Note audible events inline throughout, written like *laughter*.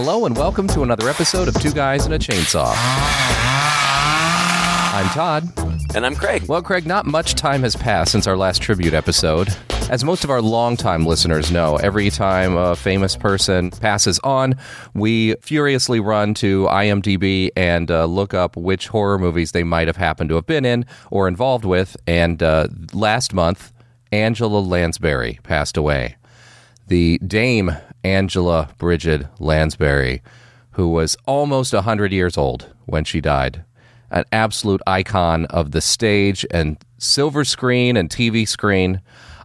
Hello and welcome to another episode of Two Guys and a Chainsaw. I'm Todd. And I'm Craig. Well, Craig, not much time has passed since our last tribute episode. As most of our longtime listeners know, every time a famous person passes on, we furiously run to IMDb and uh, look up which horror movies they might have happened to have been in or involved with. And uh, last month, Angela Lansbury passed away. The Dame Angela Bridget Lansbury, who was almost 100 years old when she died. An absolute icon of the stage and silver screen and TV screen.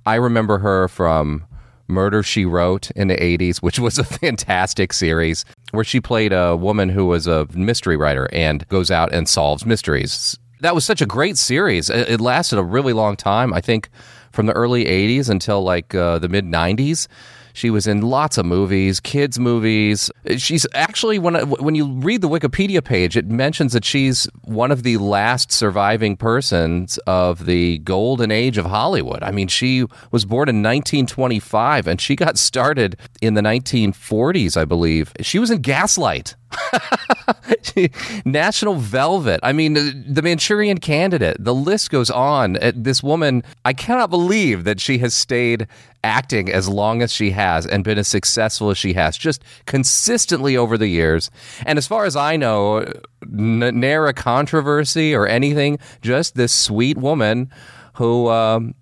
I remember her from Murder She Wrote in the 80s, which was a *laughs* fantastic series where she played a woman who was a mystery writer and goes out and solves mysteries. That was such a great series. It lasted a really long time. I think from the early 80s until like uh, the mid 90s. She was in lots of movies, kids movies. She's actually when when you read the Wikipedia page, it mentions that she's one of the last surviving persons of the golden age of Hollywood. I mean, she was born in 1925 and she got started in the 1940s, I believe. She was in Gaslight. *laughs* National Velvet. I mean, the Manchurian Candidate. The list goes on. Uh, this woman, I cannot believe that she has stayed acting as long as she has and been as successful as she has, just consistently over the years. And as far as I know, n- ne'er a controversy or anything, just this sweet woman who um,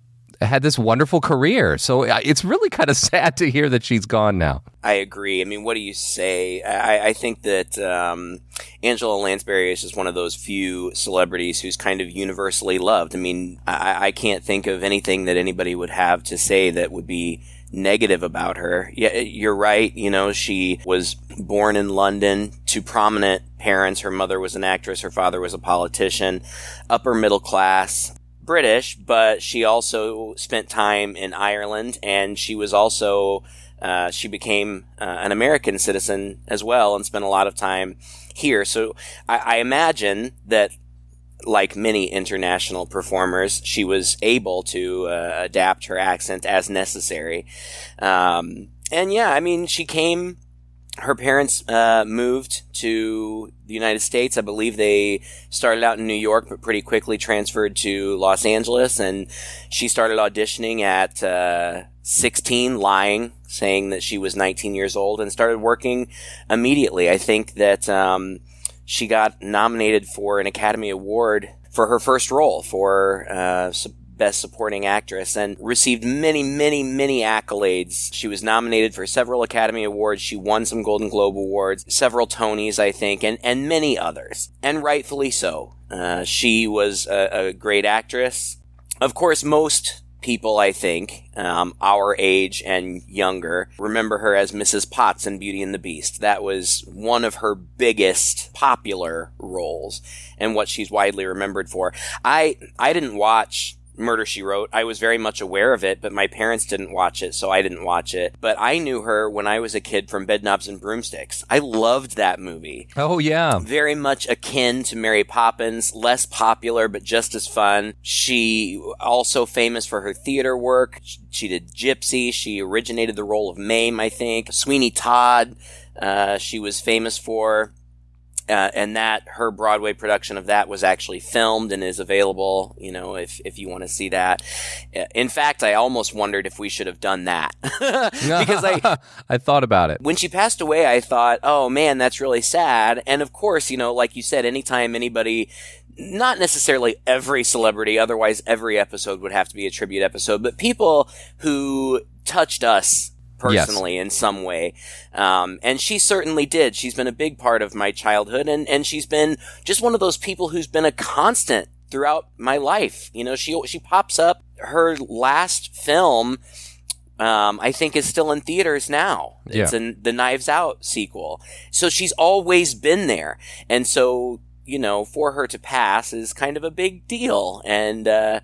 had this wonderful career. So uh, it's really kind of *laughs* sad to hear that she's gone now. I agree. I mean, what do you say? I, I think that um, Angela Lansbury is just one of those few celebrities who's kind of universally loved. I mean, I, I can't think of anything that anybody would have to say that would be negative about her. Yeah, you're right. You know, she was born in London to prominent parents. Her mother was an actress. Her father was a politician. Upper middle class. British, but she also spent time in Ireland, and she was also uh, she became uh, an American citizen as well, and spent a lot of time here. So I, I imagine that, like many international performers, she was able to uh, adapt her accent as necessary. Um, and yeah, I mean, she came her parents uh, moved to the United States. I believe they started out in New York, but pretty quickly transferred to Los Angeles. And she started auditioning at uh, 16, lying, saying that she was 19 years old, and started working immediately. I think that um, she got nominated for an Academy Award for her first role for uh, Best Supporting Actress and received many, many, many accolades. She was nominated for several Academy Awards. She won some Golden Globe Awards, several Tonys, I think, and, and many others. And rightfully so. Uh, she was a, a great actress. Of course, most people, I think, um, our age and younger, remember her as Mrs. Potts in Beauty and the Beast. That was one of her biggest popular roles and what she's widely remembered for. I I didn't watch Murder She Wrote. I was very much aware of it, but my parents didn't watch it, so I didn't watch it. But I knew her when I was a kid from Bedknobs and Broomsticks. I loved that movie. Oh, yeah. Very much akin to Mary Poppins, less popular, but just as fun. She also famous for her theater work. She did Gypsy. She originated the role of Mame, I think. Sweeney Todd, uh, she was famous for. Uh, and that her Broadway production of that was actually filmed and is available. You know, if if you want to see that. Uh, in fact, I almost wondered if we should have done that *laughs* because I *laughs* I thought about it when she passed away. I thought, oh man, that's really sad. And of course, you know, like you said, anytime anybody not necessarily every celebrity, otherwise every episode would have to be a tribute episode, but people who touched us personally yes. in some way. Um, and she certainly did. She's been a big part of my childhood and, and she's been just one of those people who's been a constant throughout my life. You know, she, she pops up her last film. Um, I think is still in theaters now. It's in the Knives Out sequel. So she's always been there. And so, you know, for her to pass is kind of a big deal. And, uh,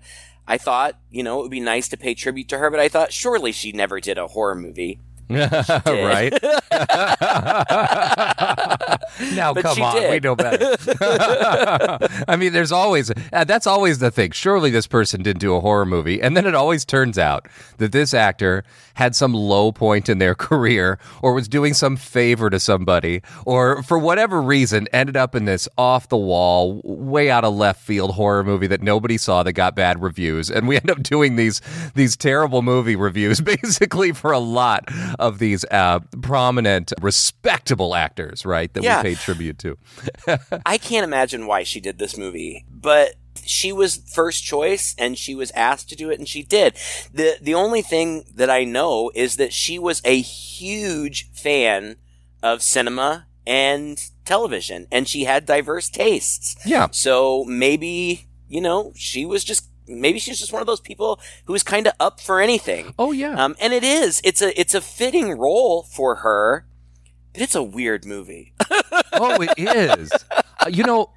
I thought, you know, it would be nice to pay tribute to her, but I thought surely she never did a horror movie. Right? *laughs* now, But come on, did. we know better. *laughs* I mean, there's always uh, that's always the thing. Surely this person didn't do a horror movie, and then it always turns out that this actor had some low point in their *laughs* career, or was doing some favor to somebody, or for whatever reason ended up in this off the wall, way out of left field horror movie that nobody saw that got bad reviews, and we end up doing these these terrible movie reviews basically for a lot of these uh, prominent, respectable actors, right? That Yeah. we paid tribute to. *laughs* I can't imagine why she did this movie, but she was first choice and she was asked to do it and she did. The the only thing that I know is that she was a huge fan of cinema and television and she had diverse tastes. Yeah. So maybe, you know, she was just maybe she's just one of those people who is kind of up for anything. Oh yeah. Um, and it is. It's a it's a fitting role for her. But it's a weird movie. *laughs* oh, it is. Uh, you know,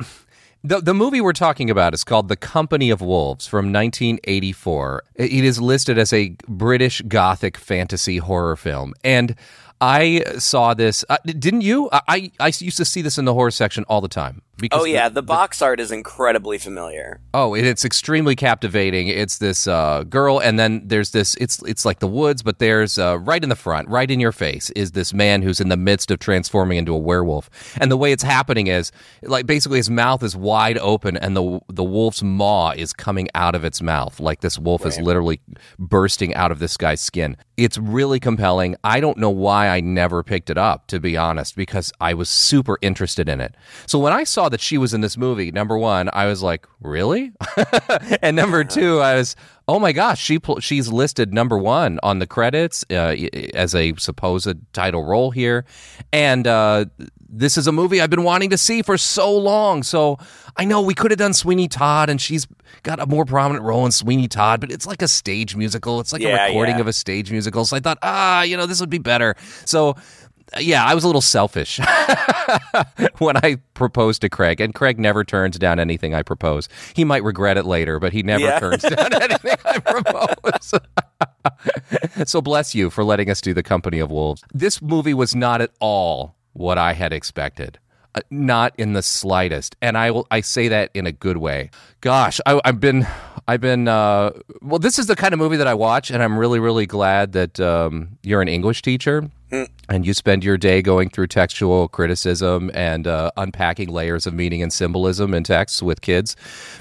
the the movie we're talking about is called The Company of Wolves from 1984. It it is listed as a British Gothic fantasy horror film, and I saw this. Uh, didn't you? I, I used to see this in the horror section all the time. Because oh yeah, the, box art is incredibly familiar. Oh, it's extremely captivating. It's this uh, girl, and then there's this. It's it's like the woods, but there's uh, right in the front, right in your face, is this man who's in the midst of transforming into a werewolf. And the way it's happening is, like, basically his mouth is wide open, and the the wolf's maw is coming out of its mouth, like this wolf is literally bursting out of this guy's skin. It's really compelling. I don't know why I never picked it up, to be honest, because I was super interested in it. So when I saw that she was in this movie, number one, I was like, really? *laughs* and number two, I was, oh my gosh, she she's listed number one on the credits uh, as a supposed title role here, and. Uh, this is a movie I've been wanting to see for so long. So I know we could have done Sweeney Todd, and she's got a more prominent role in Sweeney Todd, but it's like a stage musical. It's like Yeah, a recording yeah. of a stage musical. So I thought, ah, you know, this would be better. So yeah, I was a little selfish *laughs* when I proposed to Craig, and Craig never turns down anything I propose. He might regret it later, but he never Yeah. turns down *laughs* anything I propose. *laughs* so bless you for letting us do the Company of Wolves. This movie was not at all what I had expected. Uh, not in the slightest, and I will. I say that in a good way. Gosh, I, I've been, I've been. Uh, well, this is the kind of movie that I watch, and I'm really, really glad that um, you're an English teacher and you spend your day going through textual criticism and uh, unpacking layers of meaning and symbolism in texts with kids,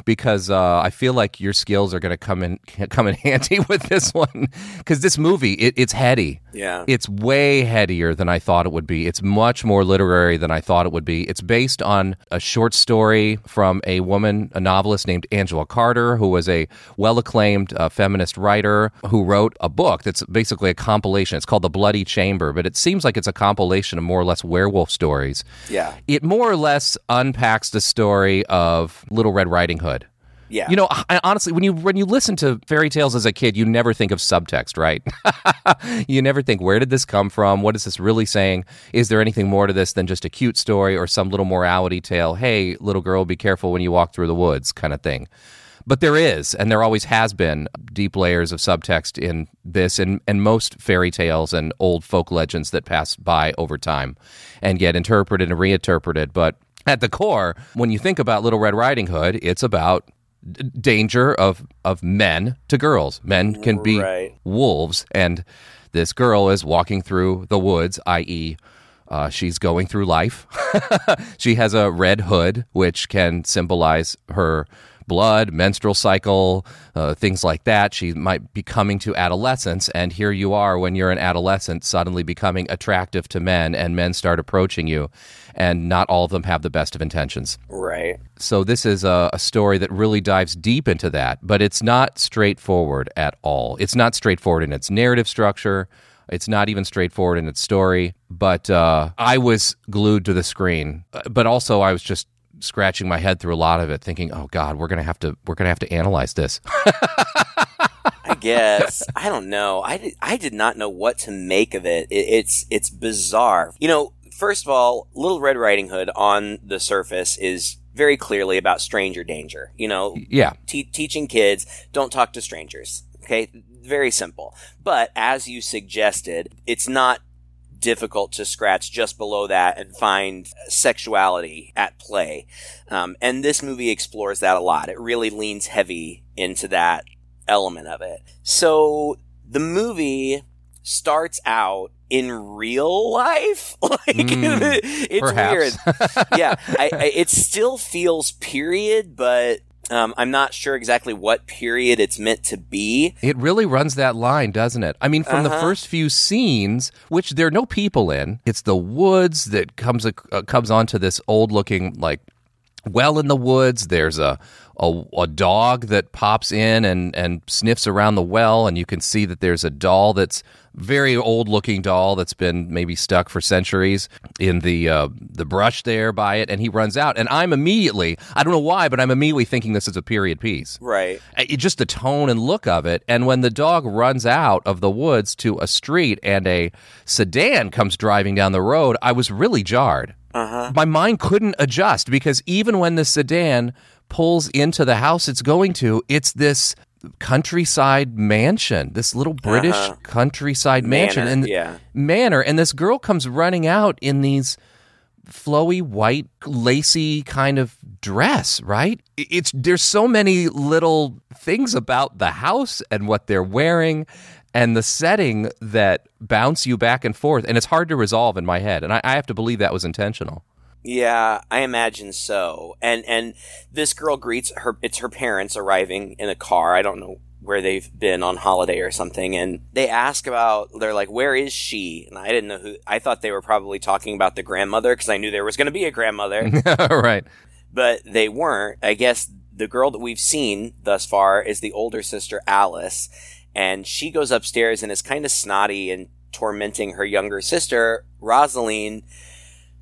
because uh, I feel like your skills are going to come in come in *laughs* handy with this one. Because this movie, it, it's heady. Yeah. It's way headier than I thought it would be. It's much more literary than I thought it would be. It's based on a short story from a woman, a novelist named Angela Carter, who was a well acclaimed uh, feminist writer who wrote a book that's basically a compilation. It's called The Bloody Chamber, but it seems like it's a compilation of more or less werewolf stories. Yeah. It more or less unpacks the story of Little Red Riding Hood. Yeah. You know, I, honestly, when you when you listen to fairy tales as a kid, you never think of subtext, right? *laughs* you never think, where did this come from? What is this really saying? Is there anything more to this than just a cute story or some little morality tale? Hey, little girl, be careful when you walk through the woods, kind of thing. But there is, and there always has been, deep layers of subtext in this and, and most fairy tales and old folk legends that pass by over time and get interpreted and reinterpreted. But at the core, when you think about Little Red Riding Hood, it's about d- danger of of men to girls. Men can be Right. wolves, and this girl is walking through the woods, i.e., uh, she's going through life. *laughs* she has a red hood, which can symbolize her blood, menstrual cycle, uh, things like that. She might be coming to adolescence, and here you are when you're an adolescent, suddenly becoming attractive to men, and men start approaching you, and not all of them have the best of intentions. Right. So this is a, a story that really dives deep into that, but it's not straightforward at all. It's not straightforward in its narrative structure. It's not even straightforward in its story. But uh, I was glued to the screen. Uh, But also, I was just scratching my head through a lot of it, thinking, "Oh God, we're gonna have to we're gonna have to analyze this." *laughs* I guess I don't know. I did, I did not know what to make of it. it. It's it's bizarre. You know, first of all, Little Red Riding Hood on the surface is very clearly about stranger danger. You know, yeah, te- teaching kids don't talk to strangers. Okay, very simple. But as you suggested, it's not difficult to scratch just below that and find sexuality at play. Um, and this movie explores that a lot. It really leans heavy into that element of it. So the movie starts out in real life. *laughs* like Mm, *laughs* it's perhaps. weird. *laughs* yeah, I, I, it still feels period, but um, I'm not sure exactly what period it's meant to be. It really runs that line, doesn't it? I mean, from the Uh-huh. first few scenes, which there are no people in, it's the woods that comes uh, comes onto this old looking like well in the woods. There's a, a a dog that pops in and and sniffs around the well, and you can see that there's a doll that's very old looking doll that's been maybe stuck for centuries in the uh, the brush there by it, and he runs out, and I'm immediately I don't know why, but I'm immediately thinking this is a period piece Right. it, just the tone and look of it. And when the dog runs out of the woods to a street and a sedan comes driving down the road, I was really jarred. Uh-huh. My mind couldn't adjust because even when the sedan pulls into the house it's going to, it's this countryside mansion, this little British Uh-huh. countryside mansion, Manor, and yeah. manor, and this girl comes running out in these flowy white lacy kind of dress right it's there's so many little things about the house and what they're wearing and the setting that bounce you back and forth and it's hard to resolve in my head and i, I have to believe that was intentional Yeah, I imagine so. And and this girl greets her it's her parents arriving in a car. I don't know where they've been on holiday or something and they ask about they're like where is she? And I didn't know who I thought they were probably talking about the grandmother because I knew there was going to be a grandmother, *laughs* right but they weren't. I guess the girl that we've seen thus far is the older sister Alice and she goes upstairs and is kind of snotty and tormenting her younger sister Rosaleen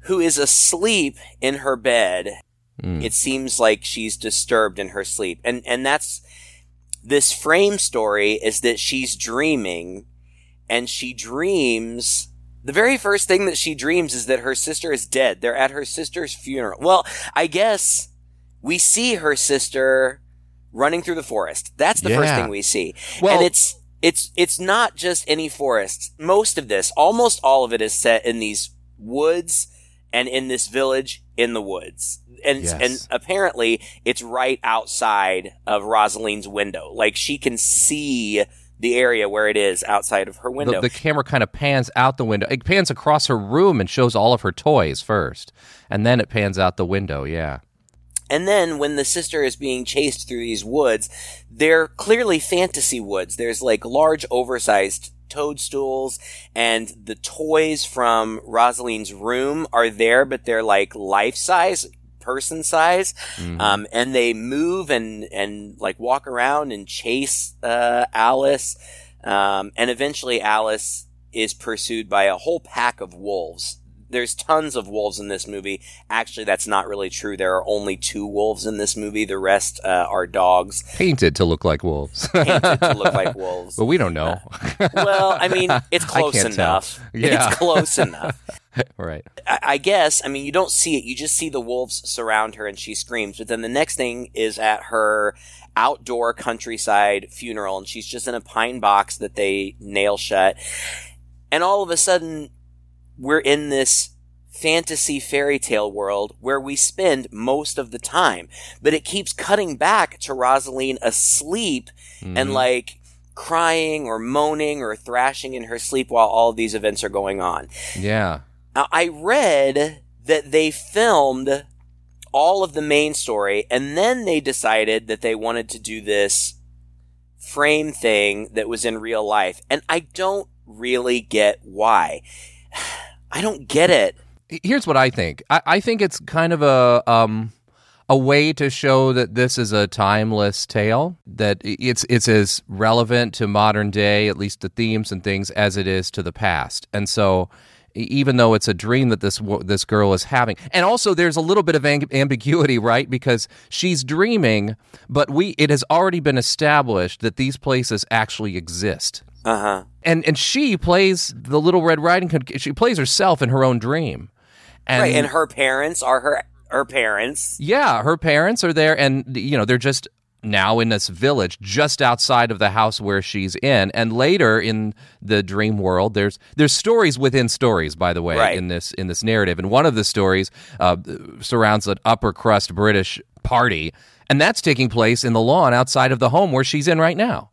who is asleep in her bed. Mm. it seems like she's disturbed in her sleep. And and that's this frame story is that she's dreaming and she dreams. The very first thing that she dreams is that her sister is dead. They're at her sister's funeral. Well i guess we see her sister running through the forest. That's the first thing we see. Well- and it's it's it's not just any forest. Most of this almost all of it is set in these woods and in this village in the woods. And Yes. and apparently it's right outside of Rosaleen's window. Like she can see the area where it is outside of her the, window. the camera kind of pans out the window it pans across her room and shows all of her toys first and then it pans out the window yeah And then when the sister is being chased through these woods, they're clearly fantasy woods. There's like large oversized toadstools and the toys from Rosaleen's room are there, but they're like life size, person size. Mhm. Um, and they move and, and like walk around and chase, uh, Alice. Um, and eventually Alice is pursued by a whole pack of wolves. There's tons of wolves in this movie. Actually, that's not really true. There are only two wolves in this movie. The rest uh, are dogs painted to look like wolves *laughs* painted to look like *laughs* wolves. but we don't know Well, I mean, it's *laughs* close enough. Yeah. It's close enough. right I, I guess. I mean, you don't see it. You just see the wolves surround her and she screams. But then the next thing is at her outdoor countryside funeral and she's just in a pine box that they nail shut. And all of a sudden, we're in this fantasy fairy tale world where we spend most of the time. But it keeps cutting back to Rosaleen asleep and Mhm. like crying or moaning or thrashing in her sleep while all of these events are going on. yeah Now, I read that they filmed all of the main story and then they decided that they wanted to do this frame thing that was in real life. And I don't really get why. *sighs* I don't get it. here's what I think. I, I think it's kind of a um a way to show that this is a timeless tale. That it's it's as relevant to modern day, at least the themes and things, as it is to the past. And so, even though it's a dream that this this girl is having, and also there's a little bit of ambiguity, right? Because she's dreaming, but we it has already been established that these places actually exist. Uh huh. And and she plays the little Red Riding Hood. She plays herself in her own dream. And, Right. And her parents are her her parents. yeah, her parents are there, and you know they're just now in this village just outside of the house where she's in and later in the dream world there's there's stories within stories by the way Right. in this in this narrative and one of the stories uh, surrounds an upper crust british party and that's taking place in the lawn outside of the home where she's in right now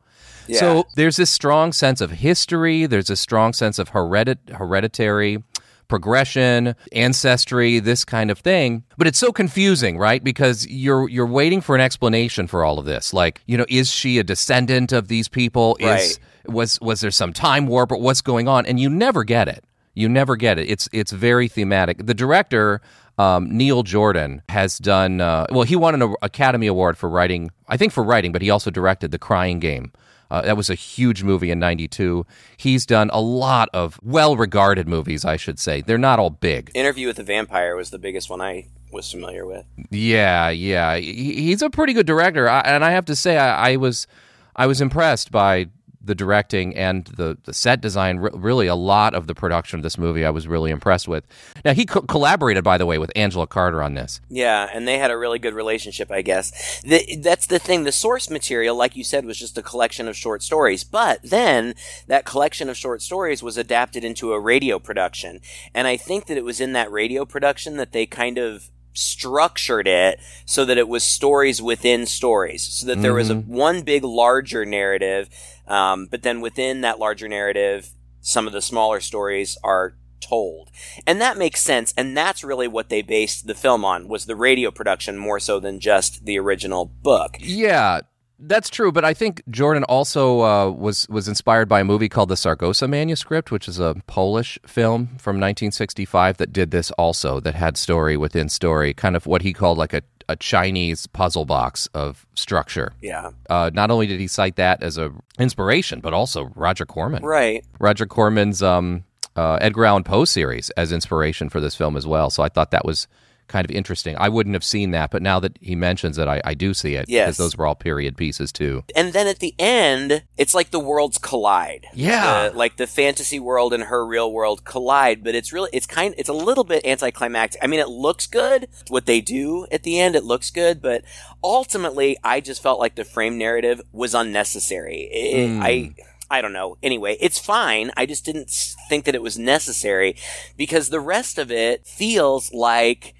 Yeah. so there's this strong sense of history there's a strong sense of heredit- hereditary progression, ancestry, this kind of thing. But it's so confusing, right? Because you're you're waiting for an explanation for all of this. Like, you know, is she a descendant of these people? Is Right. was was there some time warp or what's going on? And you never get it. You never get it. It's it's very thematic. The director um, Neil Jordan has done uh, well. He won an Academy Award for writing, I think for writing, but he also directed The Crying Game. Uh, that was a huge movie in '92. He's done a lot of well-regarded movies, I should say. They're not all big. Interview with the Vampire was the biggest one I was familiar with. Yeah, yeah. He's a pretty good director, and I have to say, I, I was, I was impressed by the directing and the, the set design. Re- really, a lot of the production of this movie, I was really impressed with. Now, he co- collaborated, by the way, with Angela Carter on this. Yeah, and they had a really good relationship, I guess. The, that's the thing. The source material, like you said, was just a collection of short stories. But then that collection of short stories was adapted into a radio production. And I think that it was in that radio production that they kind of structured it so that it was stories within stories so that there was a mm-hmm. one big larger narrative um, but then within that larger narrative some of the smaller stories are told. And that makes sense and that's really what they based the film on was the radio production more so than just the original book. Yeah, that's true. But I think Jordan also uh, was was inspired by a movie called The Saragossa Manuscript, which is a Polish film from 1965 that did this also. That had story within story, kind of what he called like a a Chinese puzzle box of structure. yeah Uh, not only did he cite that as a inspiration, but also Roger Corman. right Roger Corman's um, uh, Edgar Allan Poe series as inspiration for this film as well. So I thought that was kind of interesting. I wouldn't have seen that, but now that he mentions it, I, I do see it. Yes. Because those were all period pieces too. and then at the end it's like the worlds collide Yeah. The- like the fantasy world and her real world collide but it's really it's kind it's a little bit anticlimactic i mean it looks good what they do at the end it looks good but ultimately i just felt like the frame narrative was unnecessary It- Hmm. i I don't know. Anyway, it's fine. I just didn't think that it was necessary because the rest of it feels like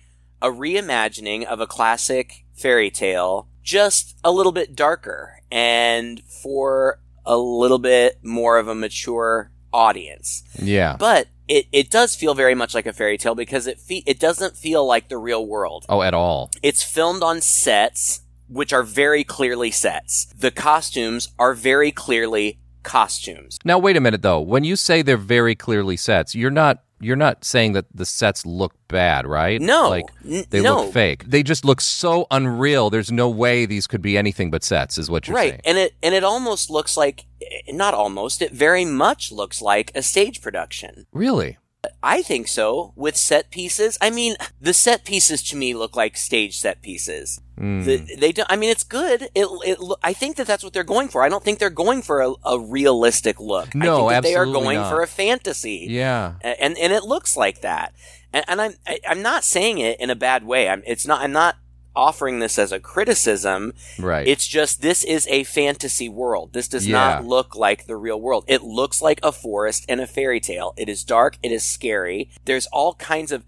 a reimagining of a classic fairy tale, just a little bit darker and for a little bit more of a mature audience. Yeah. But it, it does feel very much like a fairy tale because it fe- it doesn't feel like the real world. Oh, at all. It's filmed on sets, which are very clearly sets. The costumes are very clearly costumes. Now wait a minute though. When you say they're very clearly sets, you're not you're not saying that the sets look bad, right? No. Like they no. look fake. They just look so unreal. There's no way these could be anything but sets, is what you're saying. right saying. and it and it almost looks like eh, not almost it very much looks like a stage production Really? I think so with set pieces. I mean the set pieces to me look like stage set pieces. Hmm. the, they don't i mean it's good. It, it i think that that's what they're going for. I don't think they're going for a, a realistic look. I No, think that they are going not. for a fantasy. Yeah. And and it looks like that. And, and i'm I, i'm not saying it in a bad way. I'm it's not i'm not offering this as a criticism Right. it's just this is a fantasy world. This does Yeah. not look like the real world. It looks like a forest and a fairy tale. It is dark. It is scary. There's all kinds of.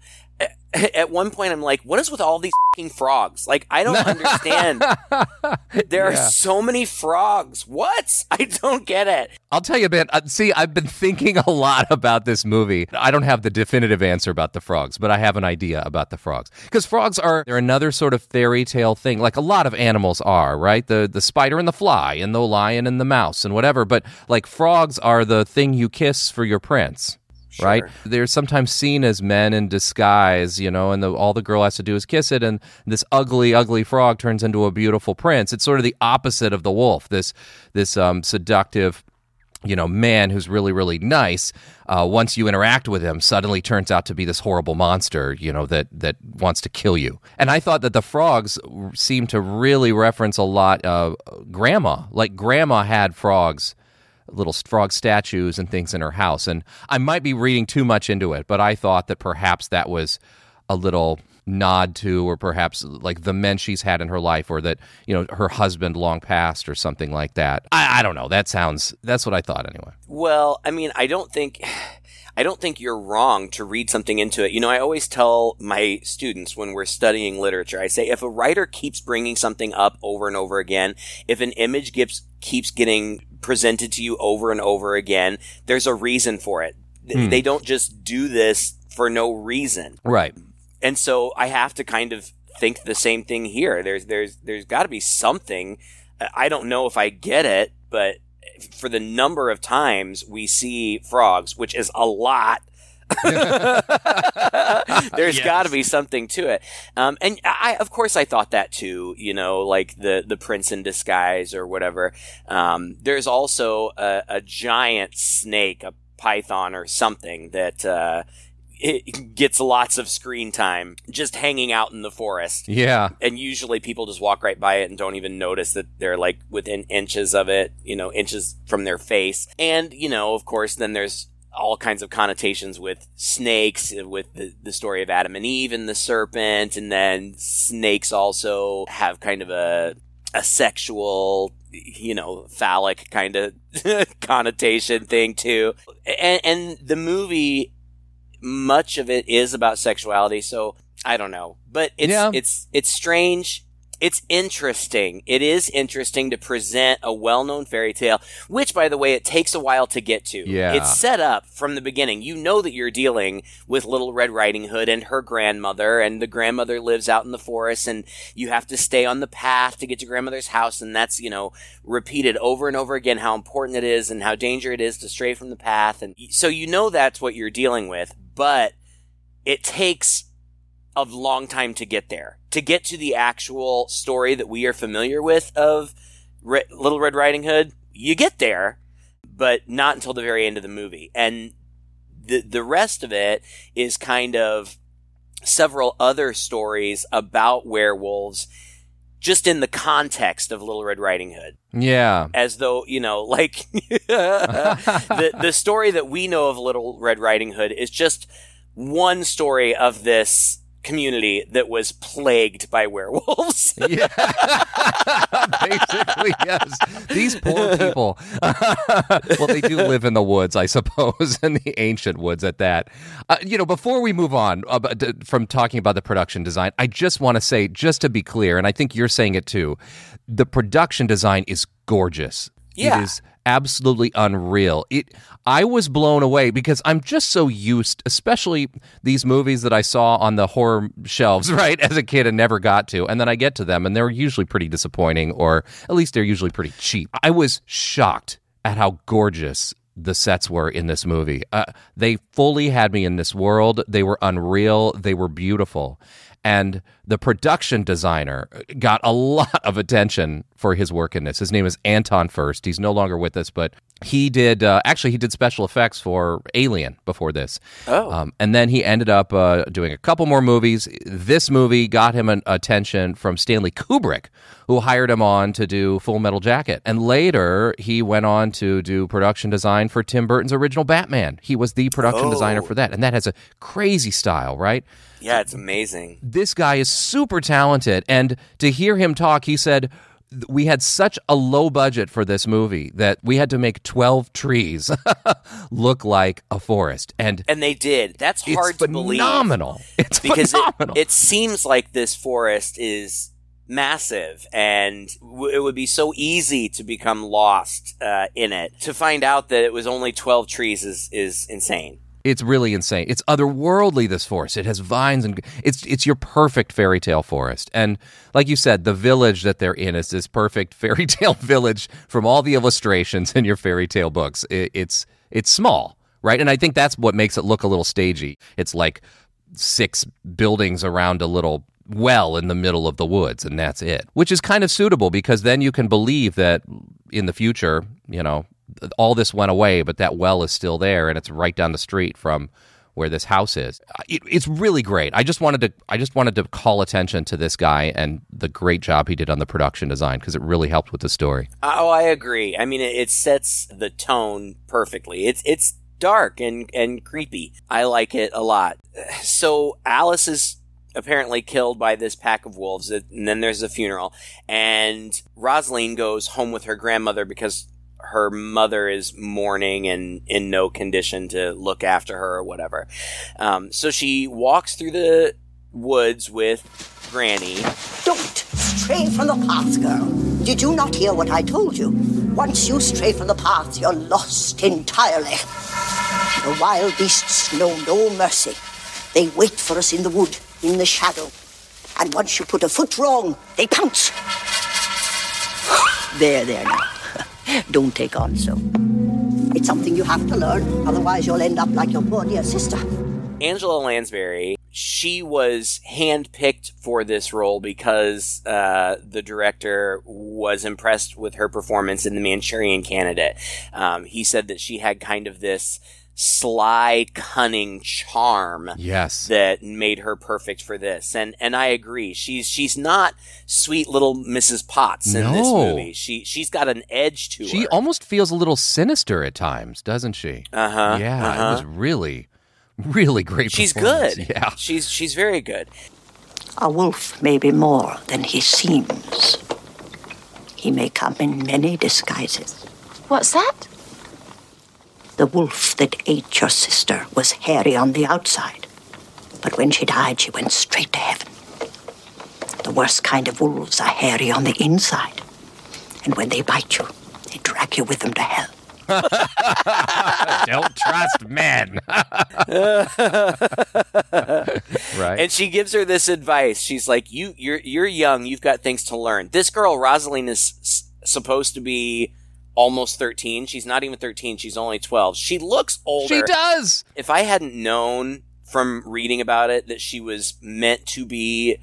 *laughs* At one point, I'm like, what is with all these frogs? Like, I don't *laughs* understand. There are so many frogs. What? *laughs* I don't get it. I'll tell you a bit. Uh, see, I've been thinking a lot about this movie. I don't have the definitive answer about the frogs, but I have an idea about the frogs. Because frogs are they're another sort of fairy tale thing, like a lot of animals are, right? The the spider and the fly, and the lion and the mouse, and whatever. But like frogs are the thing you kiss for your prince. Right? They're sometimes seen as men in disguise, you know, and the, all the girl has to do is kiss it, and this ugly, ugly frog turns into a beautiful prince. It's sort of the opposite of the wolf. This, this um, seductive, you know, man who's really, really nice. Uh, once you interact with him, suddenly turns out to be this horrible monster, you know, that that wants to kill you. And I thought that the frogs seem to really reference a lot of grandma. Like grandma had frogs little frog statues and things in her house. And I might be reading too much into it, but I thought that perhaps that was a little nod to, or perhaps like the men she's had in her life, or that you know her husband long passed, or something like that. I, I don't know. That sounds. That's what I thought anyway. Well, I mean, I don't think. I don't think you're wrong to read something into it. You know, I always tell my students when we're studying literature, I say if a writer keeps bringing something up over and over again, if an image keeps keeps getting presented to you over and over again, there's a reason for it. Hmm. They don't just do this for no reason. Right. And so I have to kind of think the same thing here. There's there's there's got to be something. I don't know if I get it, but for the number of times we see frogs, which is a lot. *laughs* There's yes. got to be something to it, um, and I, of course, I thought that too. You know, like the the prince in disguise or whatever. Um, there's also a, a, giant snake, a python or something that uh, it gets lots of screen time just hanging out in the forest. Yeah. And usually people just walk right by it and don't even notice that they're like within inches of it, you know, inches from their face. And, you know, of course, then there's all kinds of connotations with snakes, with the, the story of Adam and Eve and the serpent. And then snakes also have kind of a, a sexual you know, phallic kind of *laughs* connotation thing too. And, and the movie much of it is about sexuality, so I don't know. But it's yeah. it's it's strange. It's interesting. It is interesting to present a well-known fairy tale, which, by the way, it takes a while to get to. Yeah. It's set up from the beginning. You know that you're dealing with Little Red Riding Hood and her grandmother, and the grandmother lives out in the forest, and you have to stay on the path to get to grandmother's house, and that's, you know, repeated over and over again how important it is and how dangerous it is to stray from the path. And so you know that's what you're dealing with, but it takes a long time to get there. To get to the actual story that we are familiar with of Re- Little Red Riding Hood, you get there, but not until the very end of the movie. And the the rest of it is kind of several other stories about werewolves just in the context of Little Red Riding Hood. Yeah. As though, you know, like *laughs* the the story that we know of Little Red Riding Hood is just one story of this community that was plagued by werewolves. *laughs* yeah. *laughs* Basically, yes. These poor *laughs* people. well, they do live in the woods, I suppose, in the ancient woods at that. Uh, you know, before we move on uh, from talking about the production design, I just want to say, just to be clear, and I think you're saying it too, the production design is gorgeous. Yeah. It is absolutely unreal. It I was blown away because I'm just so used, especially these movies that I saw on the horror shelves, *laughs* right, as a kid and never got to. And then I get to them and they're usually pretty disappointing or at least they're usually pretty cheap. I was shocked at how gorgeous the sets were in this movie. Uh, they fully had me in this world. They were unreal. They were beautiful and the production designer got a lot of attention for his work in this. His name is Anton Furst. He's no longer with us, but he did uh, actually he did special effects for Alien before this. Oh, um, and then he ended up uh, doing a couple more movies. This movie got him an attention from Stanley Kubrick, who hired him on to do Full Metal Jacket, and later he went on to do production design for Tim Burton's original Batman. He was the production oh. designer for that, and that has a crazy style, right? Yeah, it's amazing. This guy is super talented, and to hear him talk, he said we had such a low budget for this movie that we had to make 12 trees *laughs* look like a forest. And and they did. That's hard to believe. phenomenal. It's because phenomenal. It, it seems like this forest is massive and w- it would be so easy to become lost uh, in it. To find out that it was only 12 trees is is insane it's really insane. It's otherworldly. This forest. It has vines and it's it's your perfect fairy tale forest. And like you said, the village that they're in is this perfect *laughs* fairy tale village from all the illustrations in your fairy tale books. It, it's it's small, right? And I think that's what makes it look a little stagey. It's like six buildings around a little well in the middle of the woods and that's it which is kind of suitable because then you can believe that in the future you know all this went away, but that well is still there, and it's right down the street from where this house is. It, it's really great. I just wanted to I just wanted to call attention to this guy and the great job he did on the production design because it really helped with the story. Oh, I agree. I mean, it, it sets the tone perfectly. It's it's dark and and creepy. I like it a lot. So Alice is apparently killed by this pack of wolves. And then there's a funeral, and Rosaleen goes home with her grandmother because her mother is mourning and in no condition to look after her or whatever. Um, so she walks through the woods with Granny. Don't stray from the path, girl. Did you not hear what I told you? Once you stray from the path, you're lost entirely. The wild beasts know no mercy. They wait for us in the wood, in the shadow. And once you put a foot wrong, they pounce. *sighs* there, there now. Don't take on so. It's something you have to learn, otherwise you'll end up like your poor dear sister. Angela Lansbury, she was handpicked for this role because uh, the director was impressed with her performance in The Manchurian Candidate. Um, he said that she had kind of this sly, cunning charm. Yes. That made her perfect for this. And and I agree. She's she's not sweet little Mrs. Potts in this movie. She she's got an edge to She her. almost feels a little sinister at times, doesn't she? uh-huh. yeah, uh-huh. it was really, really great. She's good. *laughs* Yeah. She's she's very good. A wolf may be more than he seems. He may come in many disguises. What's that? The wolf that ate your sister was hairy on the outside, but when she died, she went straight to heaven. The worst kind of wolves are hairy on the inside, and when they bite you, they drag you with them to hell. *laughs* Don't trust men. *laughs* right. And she gives her this advice. She's like, "You, you're, you're young. You've got things to learn." This girl, Rosaleen, is s- supposed to be almost thirteen. She's not even thirteen. She's only twelve. She looks older. she does. If I hadn't known from reading about it that she was meant to be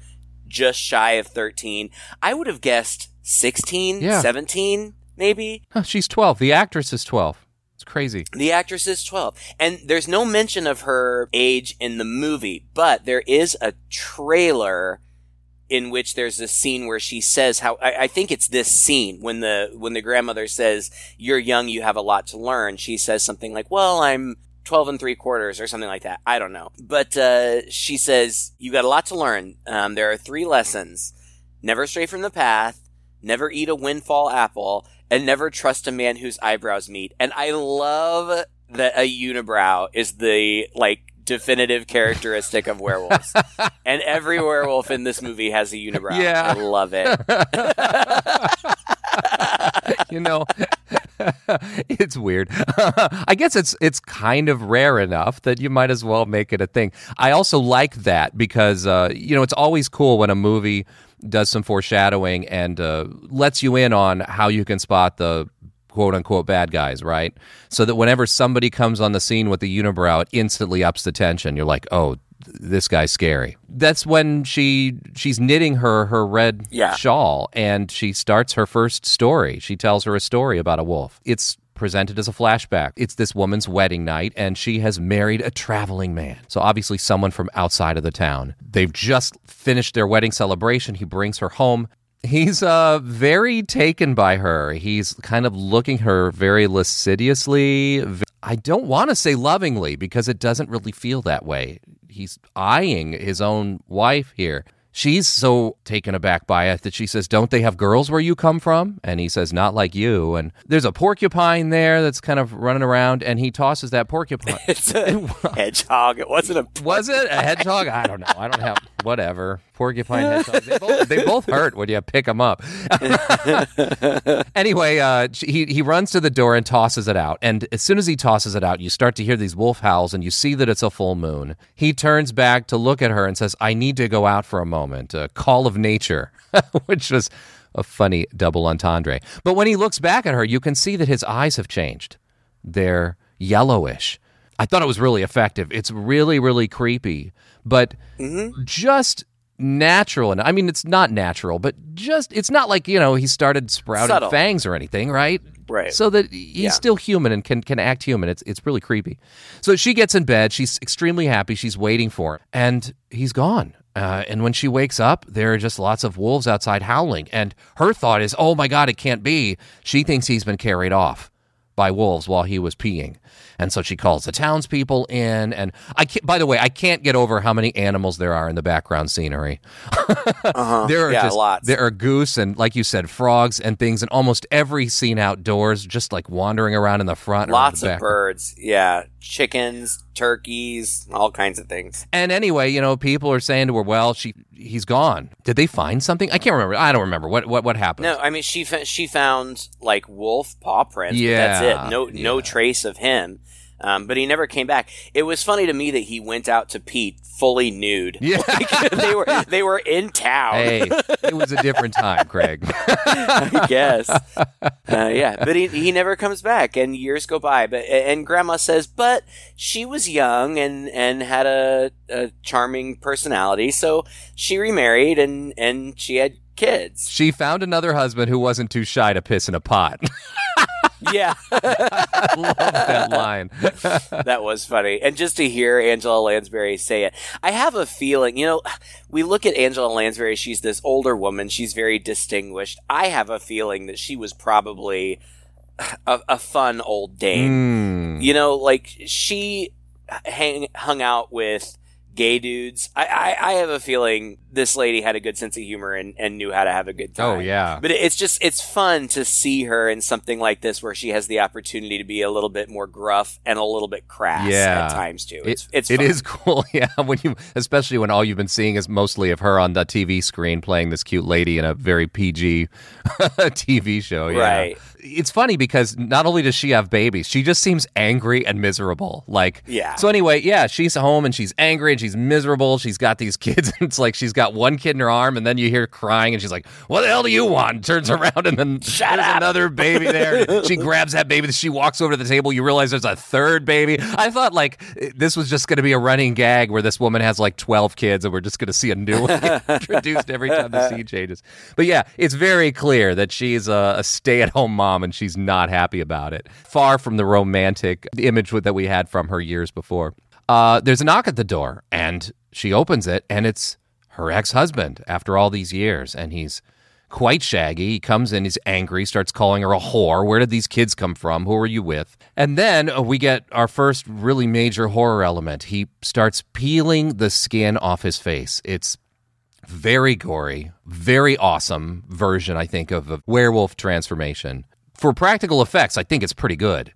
just shy of thirteen, I would have guessed 16, Yeah. 17, maybe. Huh, she's 12. The actress is 12. It's crazy. The actress is 12. And there's no mention of her age in the movie, but there is a trailer in which there's a scene where she says how I, I think it's this scene when the when the grandmother says, You're young, you have a lot to learn. She says something like, Well, I'm 12 and three quarters or something like that. I don't know. But uh, she says, You got a lot to learn. Um, there are three lessons never stray from the path, never eat a windfall apple, and never trust a man whose eyebrows meet. And I love that a unibrow is the like definitive characteristic of werewolves. *laughs* and every werewolf in this movie has a unibrow. Yeah. I love it. *laughs* you know *laughs* it's weird i guess it's it's kind of rare enough that you might as well make it a thing i also like that because uh, you know it's always cool when a movie does some foreshadowing and uh, lets you in on how you can spot the quote unquote bad guys right so that whenever somebody comes on the scene with the unibrow it instantly ups the tension you're like oh th- this guy's scary that's when she she's knitting her her red Yeah. shawl and she starts her first story. She tells her a story about a wolf. It's presented as a flashback. It's this woman's wedding night and she has married a traveling man. So obviously someone from outside of the town. They've just finished their wedding celebration. He brings her home. He's uh very taken by her. He's kind of looking her very lasciviously. I don't want to say lovingly because it doesn't really feel that way. He's eyeing his own wife here. She's so taken aback by it that she says, Don't they have girls where you come from? And he says, Not like you. And there's a porcupine there that's kind of running around, and he tosses that porcupine. *laughs* It's a hedgehog. It wasn't a *laughs* Was it a hedgehog? I don't know. I don't have whatever porcupine hedgehog. They both, they both hurt when you pick them up. *laughs* anyway, uh, he he runs to the door and tosses it out. And as soon as he tosses it out, you start to hear these wolf howls, and you see that it's a full moon. He turns back to look at her and says, "I need to go out for a moment." A uh, call of nature, *laughs* which was a funny double entendre. But when he looks back at her, you can see that his eyes have changed. They're yellowish. I thought it was really effective. It's really, really creepy, but mm-hmm. just natural. And I mean, it's not natural, but just, it's not like, you know, he started sprouting Subtle. fangs or anything, right? Right. So that he's Yeah. still human and can, can act human. It's, it's really creepy. So she gets in bed. She's extremely happy. She's waiting for him, and he's gone. Uh, and when she wakes up, there are just lots of wolves outside howling. And her thought is, oh my God, it can't be. She thinks he's been carried off by wolves while he was peeing. And so she calls the townspeople in. And I can't, by the way, I can't get over how many animals there are in the background scenery. *laughs* Uh-huh. there are yeah, just lots. there are goose and like you said, frogs and things in almost every scene outdoors, just like wandering around in the front. Lots the of birds. Yeah. Chickens, turkeys, all kinds of things. And anyway, you know, people are saying to her, "Well, she he's gone. Did they find something? I can't remember. I don't remember what what what happened. No, I mean she she found like wolf paw prints. but Yeah, that's it. No no yeah. trace of him. Um, but he never came back. It was funny to me that he went out to Pete fully nude. Yeah. *laughs* Like, *laughs* they were they were in town. Hey, it was a different time, Craig. *laughs* I guess. Uh, yeah, but he, he never comes back, and years go by. But and Grandma says, but she was young and and had a, a charming personality, so she remarried and and she had kids. She found another husband who wasn't too shy to piss in a pot. Yeah, I *laughs* love that line. that was funny. And just to hear Angela Lansbury say it, I have a feeling. You know, we look at Angela Lansbury; she's this older woman. She's very distinguished. I have a feeling that she was probably a, a fun old dame. Mm. You know, like she hang, hung out with gay dudes. I, I, I have a feeling this lady had a good sense of humor and, and knew how to have a good oh, time. Oh yeah. But it's just it's fun to see her in something like this where she has the opportunity to be a little bit more gruff and a little bit crass Yeah. at times too. It- It's it's fun. is *laughs* cool, yeah. When you, especially when all you've been seeing is mostly of her on the TV screen playing this cute lady in a very PG *laughs* TV show. Yeah. Right. It's funny because not only does she have babies, she just seems angry and miserable. Like, Yeah. So anyway, yeah, she's home and she's angry and she's miserable. She's got these *laughs* kids. And it's like she's got one kid in her arm, and then you hear her crying, and she's like, "What the hell do you want?" Turns around, and then *laughs* Shut there's up. another baby there. she grabs that baby. She walks over to the table. You realize there's a third baby. I thought like this was just going to be a running gag where this woman has like 12 kids, and we're just going to see a new one *laughs* introduced every time the scene changes. But yeah, it's very clear that she's a, a stay-at-home mom, and she's not happy about it. Far from the romantic image that we had from her years before. Uh, there's a knock at the door, and she opens it, and it's her ex-husband after all these years, and he's quite shaggy. He comes in, he's angry, starts calling her a whore. Where did these kids come from? Who are you with? And then uh, we get our first really major horror element. He starts peeling the skin off his face. It's very gory, very awesome version, I think, of a werewolf transformation. For practical effects, I think it's pretty good.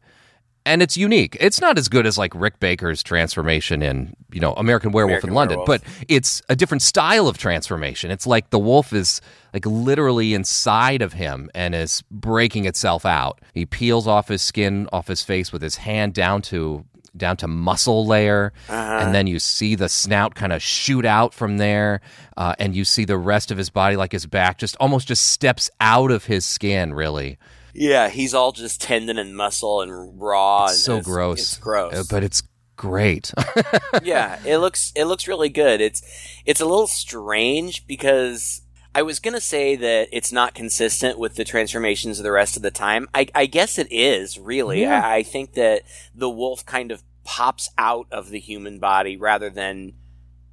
And it's unique. It's not as good as like Rick Baker's transformation in, you know, American Werewolf American in London, Werewolf. but it's a different style of transformation. It's like the wolf is like literally inside of him and is breaking itself out. He peels off his skin off his face with his hand down to down to muscle layer, and then you see the snout kind of shoot out from there, uh, and you see the rest of his body, like his back, just almost just steps out of his skin. Really, Yeah, he's all just tendon and muscle and raw. and so gross. It's gross. Uh, but it's great. *laughs* yeah, it looks it looks really good. It's it's a little strange because I was gonna say that it's not consistent with the transformations of the rest of the time. I, I guess it is really. Yeah. I, I think that the wolf kind of pops out of the human body rather than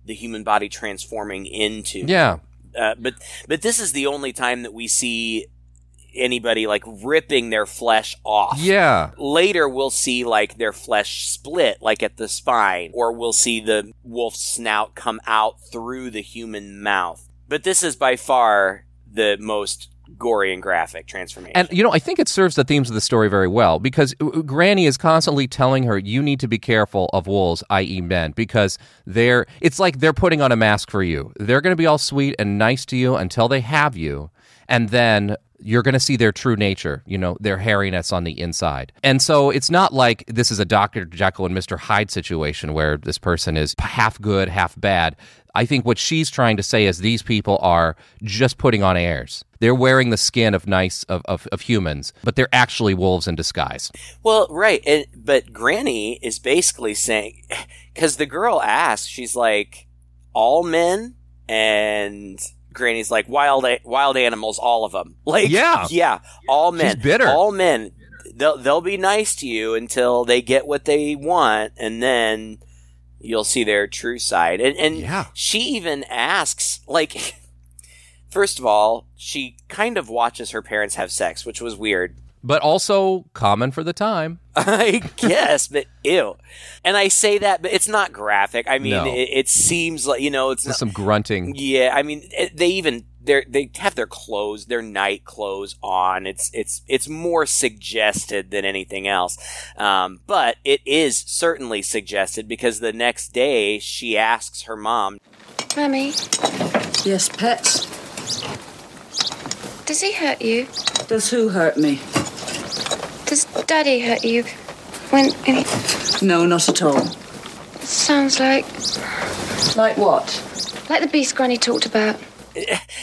the human body transforming into. yeah, Uh, but but this is the only time that we see anybody like ripping their flesh off yeah. later we'll see like their flesh split like at the spine or we'll see the wolf's snout come out through the human mouth but this is by far the most gory and graphic transformation And you know, I think it serves the themes of the story very well because uh, Granny is constantly telling her, "You need to be careful of wolves, i.e., men, because they're. It's like they're putting on a mask for you. They're going to be all sweet and nice to you until they have you, and then." You're going to see their true nature, you know, their hairiness on the inside. And so it's not like this is a Dr. Jekyll and Mr. Hyde situation where this person is half good, half bad. I think what she's trying to say is these people are just putting on airs. They're wearing the skin of nice of, of, of humans, but they're actually wolves in disguise. well right and, but granny is basically saying *laughs* because the girl asks she's like all men and granny's like wild wild animals all of them *laughs* like Yeah. yeah all men bitter. all men they'll they'll be nice to you until they get what they want and then you'll see their true side and and Yeah. she even asks like *laughs* first of all she kind of watches her parents have sex which was weird but also common for the time. *laughs* I guess, but ew. And I say that, but it's not graphic. I mean, No. it, it seems like you know, it's not, some grunting. Yeah, I mean, it, they even they they have their clothes, their night clothes on. It's it's it's more suggested than anything else. Um, but it is certainly suggested because the next day she asks her mom, Mummy, Yes, pets. does he hurt you? Does who hurt me? Does Daddy hurt you? When, when he No, not at all. sounds like Like what? like the beast Granny talked about.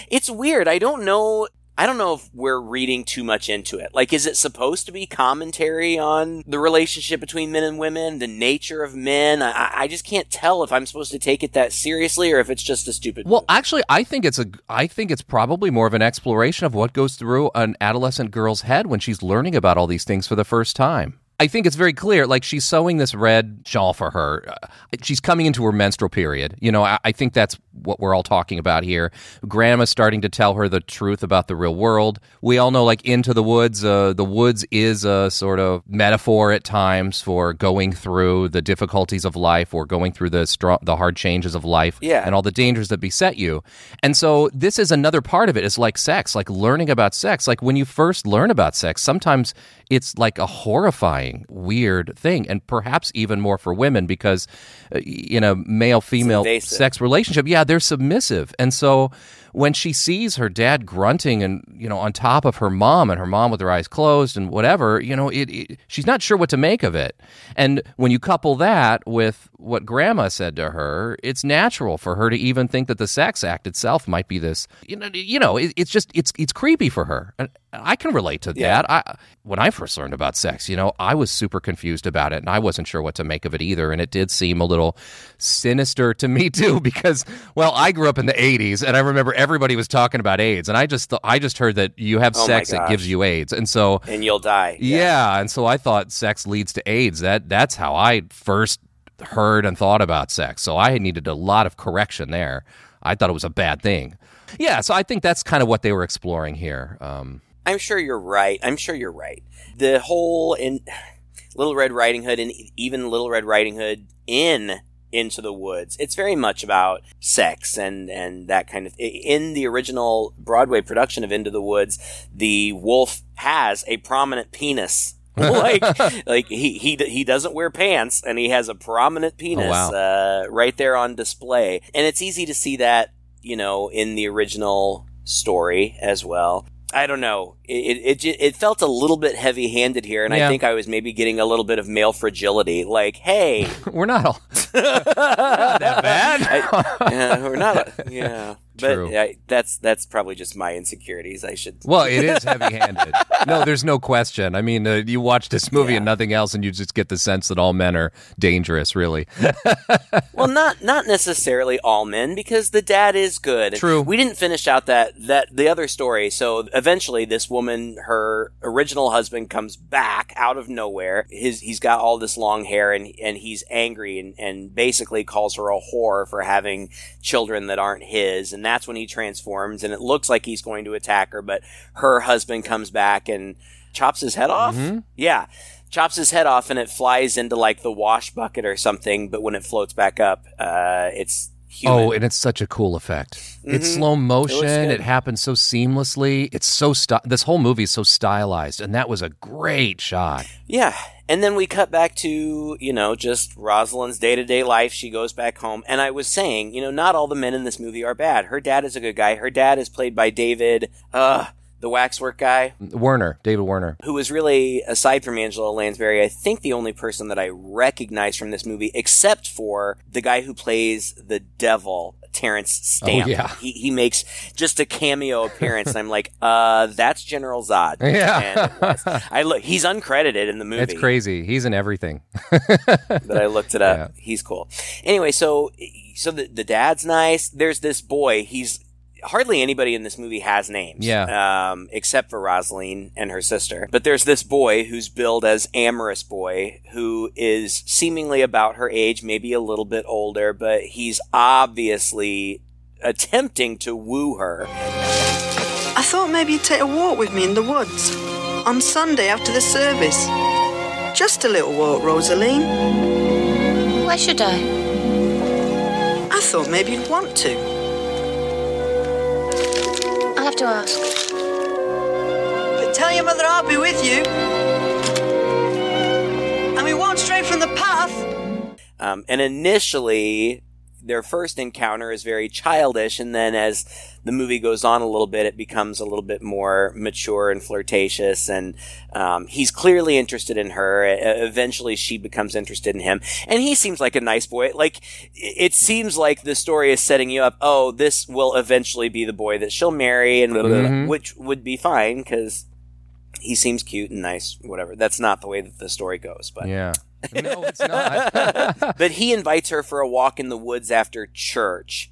it's weird. I don't know. I don't know if we're reading too much into it. Like, is it supposed to be commentary on the relationship between men and women, the nature of men? I, I just can't tell if I'm supposed to take it that seriously or if it's just a stupid. Well, actually, I think it's a. I think it's probably more of an exploration of what goes through an adolescent girl's head when she's learning about all these things for the first time. I think it's very clear. Like she's sewing this red shawl for her. Uh, She's coming into her menstrual period. You know, I, I think that's what we're all talking about here. Grandma's starting to tell her the truth about the real world. We all know, like Into the Woods. Uh, the woods is a sort of metaphor at times for going through the difficulties of life or going through the strong, the hard changes of life Yeah. and all the dangers that beset you. And so this is another part of it. It's like sex, like learning about sex. Like when you first learn about sex, sometimes it's like a horrifying, weird thing, and perhaps even more for women because uh, in a male female sex relationship, yeah, they're submissive. And so when she sees her dad grunting and you know on top of her mom and her mom with her eyes closed and whatever you know it, it she's not sure what to make of it and when you couple that with what grandma said to her it's natural for her to even think that the sex act itself might be this you know you know it, it's just it's it's creepy for her and I can relate to Yeah. that. I when I first learned about sex, you know, I was super confused about it and I wasn't sure what to make of it either and it did seem a little sinister to me *laughs* too because well, I grew up in the 80s and I remember everybody was talking about AIDS and I just th- I just heard that you have Oh sex that gives you AIDS. And so and you'll die. yeah. and so I thought sex leads to AIDS. That that's how I first heard and thought about sex. So I needed a lot of correction there. I thought it was a bad thing. Yeah, so I think that's kind of what they were exploring here. Um, I'm sure you're right. I'm sure you're right. The whole in *sighs* Little Red Riding Hood and even Little Red Riding Hood in Into the Woods, it's very much about sex and and that kind of. In the original Broadway production of Into the Woods, the wolf has a prominent penis. *laughs* like like he he he doesn't wear pants and he has a prominent penis wow. uh, right there on display and it's easy to see that you know in the original story as well I don't know. It it, it, it felt a little bit heavy handed here, and Yeah. I think I was maybe getting a little bit of male fragility. Like, hey, *laughs* we're not all not *laughs* *laughs* that bad. I, yeah, we're not. Yeah, but True. I, that's that's probably just my insecurities. I should. Well, it *laughs* is heavy-handed. no, there's no question. I mean, uh, you watch this movie Yeah. and nothing else, and you just get the sense that all men are dangerous. Really, *laughs* Well, not not necessarily all men, because the dad is good. True. We didn't finish out that that the other story. So eventually, this woman, her original husband, comes back out of nowhere. His he's got all this long hair, and and he's angry, and and basically calls her a whore for having children that aren't his. And that's when he transforms, and it looks like he's going to attack her, but her husband comes back and chops his head off. Yeah. Chops his head off and it flies into like the wash bucket or something, but when it floats back up, uh, it's human. oh, and it's such a cool effect. It's Mhm. slow motion. good. It, happens so seamlessly. It's so sti- this whole movie is so stylized, and that was a great shot. Yeah. And then we cut back to, you know, just Rosalind's day to day life. She goes back home. And I was saying, you know, not all the men in this movie are bad. Her dad is a good guy. Her dad is played by David, uh, the waxwork guy, Warner, David Warner. who was really, aside from Angela Lansbury, I think the only person that I recognize from this movie, except for the guy who plays the devil, Terence Stamp. Oh, yeah. He, he makes just a cameo appearance. and I'm like, *laughs* uh, that's General Zod. Yeah. And it was. I look, he's uncredited in the movie. It's crazy. He's in everything. *laughs* but I looked it up. Yeah. He's cool. Anyway, so so the the dad's nice. There's this boy. He's hardly anybody in this movie has names. Yeah. Um, except for Rosaleen and her sister. But there's this boy who's billed as amorous boy who is seemingly about her age, maybe a little bit older, but he's obviously attempting to woo her. I thought maybe you'd take a walk with me in the woods. on Sunday after the service. Just a little walk, Rosaleen. Why should I? I thought maybe you'd want to. I'll have to ask. But tell your mother I'll be with you. And we won't stray from the path. Um, and initially, their first encounter is very childish, and then as the movie goes on a little bit, it becomes a little bit more mature and flirtatious, and um, he's clearly interested in her. Eventually, she becomes interested in him, and he seems like a nice boy. Like, it it seems like the story is setting you up, oh, this will eventually be the boy that she'll marry, and blah, blah, blah, Mhm. which would be fine, because he seems cute and nice, whatever. That's not the way that the story goes, but Yeah. *laughs* No, it's not. *laughs* but he invites her for a walk in the woods after church.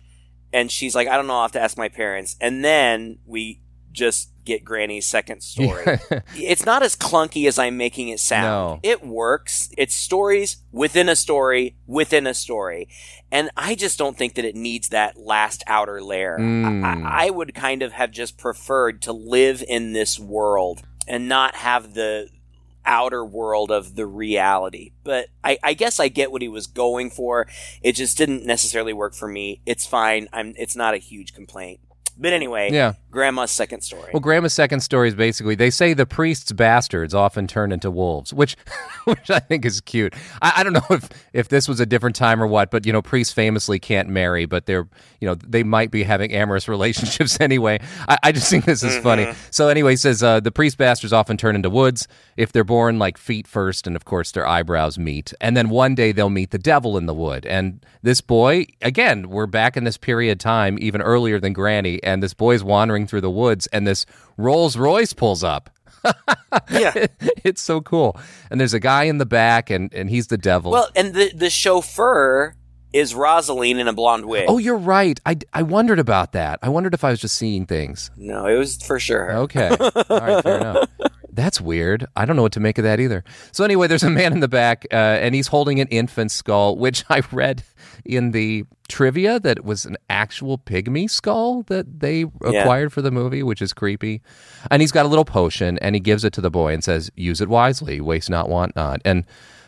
And she's like, I don't know, I'll have to ask my parents. And then we just get Granny's second story. *laughs* it's not as clunky as I'm making it sound. No. It works. It's stories within a story within a story. And I just don't think that it needs that last outer layer. Mm. I, I I would kind of have just preferred to live in this world and not have the outer world of the reality. But I, I guess I get what he was going for. It just didn't necessarily work for me. It's fine. I'm. It's not a huge complaint. But anyway, Yeah. Grandma's second story. Well, Grandma's second story is basically they say the priest's bastards often turn into wolves, which *laughs* which I think is cute. I, I don't know if if this was a different time or what, but you know, priests famously can't marry, but they're you know they might be having amorous *laughs* relationships anyway. I, I just think this is funny. So anyway, he says uh, the priest bastards often turn into woods if they're born like feet first, and of course their eyebrows meet, and then one day they'll meet the devil in the wood. And this boy, again, we're back in this period time, even earlier than Granny, and this boy's wandering through the woods, and this Rolls Royce pulls up. *laughs* yeah. it's so cool. And there's a guy in the back, and, and he's the devil. Well, and the the chauffeur is Rosaleen in a blonde wig. oh, you're right. I, I wondered about that. I wondered if I was just seeing things. no, it was for sure. Okay. *laughs* All right, fair enough. That's weird. I don't know what to make of that either. So anyway, there's a man in the back, uh, and he's holding an infant skull, which *laughs* I read in the trivia that it was an actual pygmy skull that they Yeah. acquired for the movie, which is creepy. And he's got a little potion, and he gives it to the boy and says, "Use it wisely, waste not, want not." And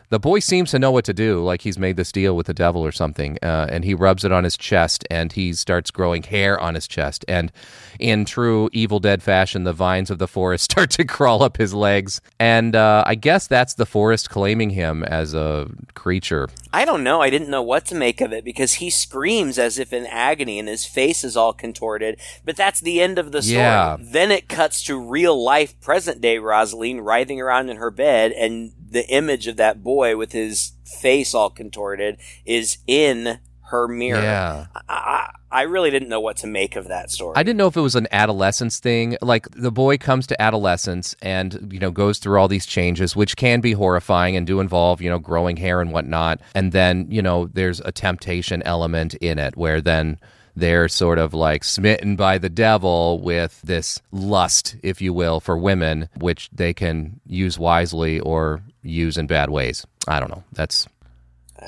the boy seems to know what to do, like he's made this deal with the devil or something. Uh, and he rubs it on his chest, and he starts growing hair on his chest. And in true Evil Dead fashion, the vines of the forest *laughs* start to crawl up his legs. And uh, I guess that's the forest claiming him as a creature. I don't know. I didn't know what to make of it because he screams as if in agony and his face is all contorted. But that's the end of the story. Yeah. Then it cuts to real life, present day Rosaleen writhing around in her bed, and the image of that boy with his face all contorted is in her mirror. Yeah. I, I, I really didn't know what to make of that story. I didn't know if it was an adolescence thing. Like the boy comes to adolescence and, you know, goes through all these changes, which can be horrifying and do involve, you know, growing hair and whatnot. And then, you know, there's a temptation element in it where then they're sort of like smitten by the devil with this lust, if you will, for women, which they can use wisely or use in bad ways. I don't know. That's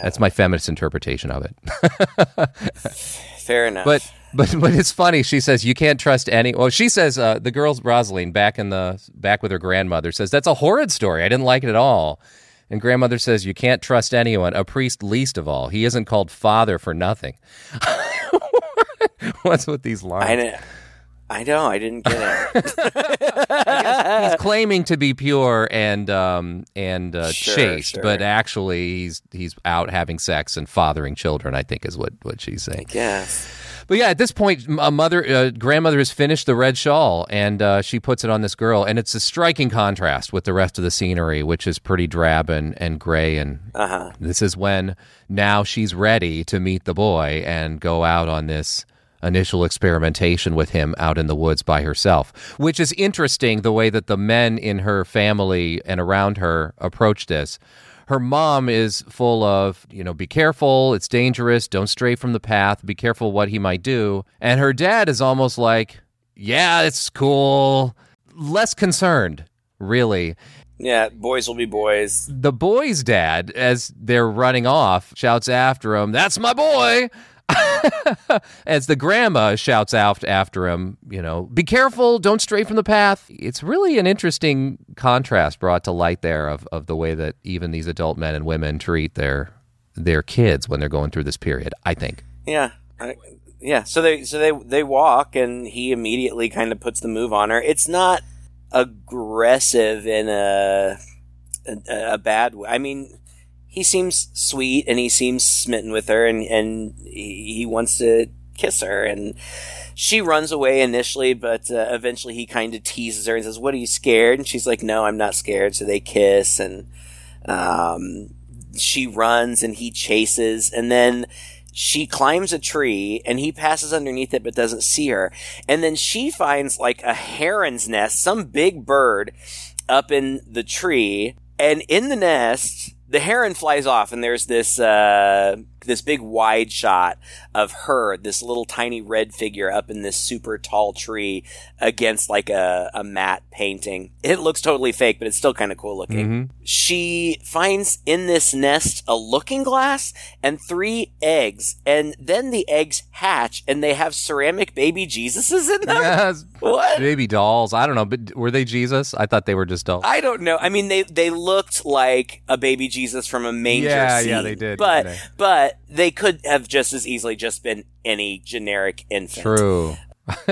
that's my feminist interpretation of it. *laughs* Fair enough. But but but it's funny. She says you can't trust any. Well, she says uh, the girl's Rosaleen back in the back with her grandmother says that's a horrid story. I didn't like it at all. And grandmother says you can't trust anyone, a priest least of all. He isn't called father for nothing. *laughs* *laughs* What's with these I, lines? know- I know. I didn't get it. *laughs* *laughs* He's claiming to be pure and um and uh, Sure, chaste, sure. but actually he's he's out having sex and fathering children. I think is what what she's saying. yes. But yeah, at this point, a mother, uh, grandmother has finished the red shawl, and uh, she puts it on this girl, and it's a striking contrast with the rest of the scenery, which is pretty drab and, and gray. And Uh huh. this is when now she's ready to meet the boy and go out on this initial experimentation with him out in the woods by herself, which is interesting the way that the men in her family and around her approach this. Her mom is full of, you know, be careful, it's dangerous, don't stray from the path, be careful what he might do. And her dad is almost like, yeah, it's cool, less concerned, really Yeah. Boys will be boys. the boy's dad, as they're running off, shouts after him, That's my boy. *laughs* As the grandma shouts out after him, you know, be careful, don't stray from the path. It's really an interesting contrast brought to light there of, of the way that even these adult men and women treat their their kids when they're going through this period, I think. Yeah. I, yeah. So they so they they walk and he immediately kind of puts the move on her. It's not aggressive in a a, a bad way. I mean, he seems sweet and he seems smitten with her and and he, wants to kiss her and she runs away initially, but uh, eventually he kind of teases her and says, "What are you scared?" And she's like, "No, I'm not scared." So they kiss and um, she runs and he chases and then she climbs a tree and he passes underneath it but doesn't see her. And then she finds like a heron's nest, some big bird up in the tree. And in the nest, the heron flies off and there's this, uh, this big wide shot of her, this little tiny red figure up in this super tall tree against like a, a matte painting. It looks totally fake, but it's still kind of cool looking. Mm-hmm. She finds in this nest a looking glass and three eggs, and then the eggs hatch and they have ceramic baby Jesuses in them. Yes. *laughs* What? Baby dolls. I don't know, but were they Jesus? I thought they were just dolls. I don't know. I mean, they they looked like a baby Jesus from a manger Yeah, scene. yeah, they did, But but they could have just as easily just been any generic infant. True. *laughs*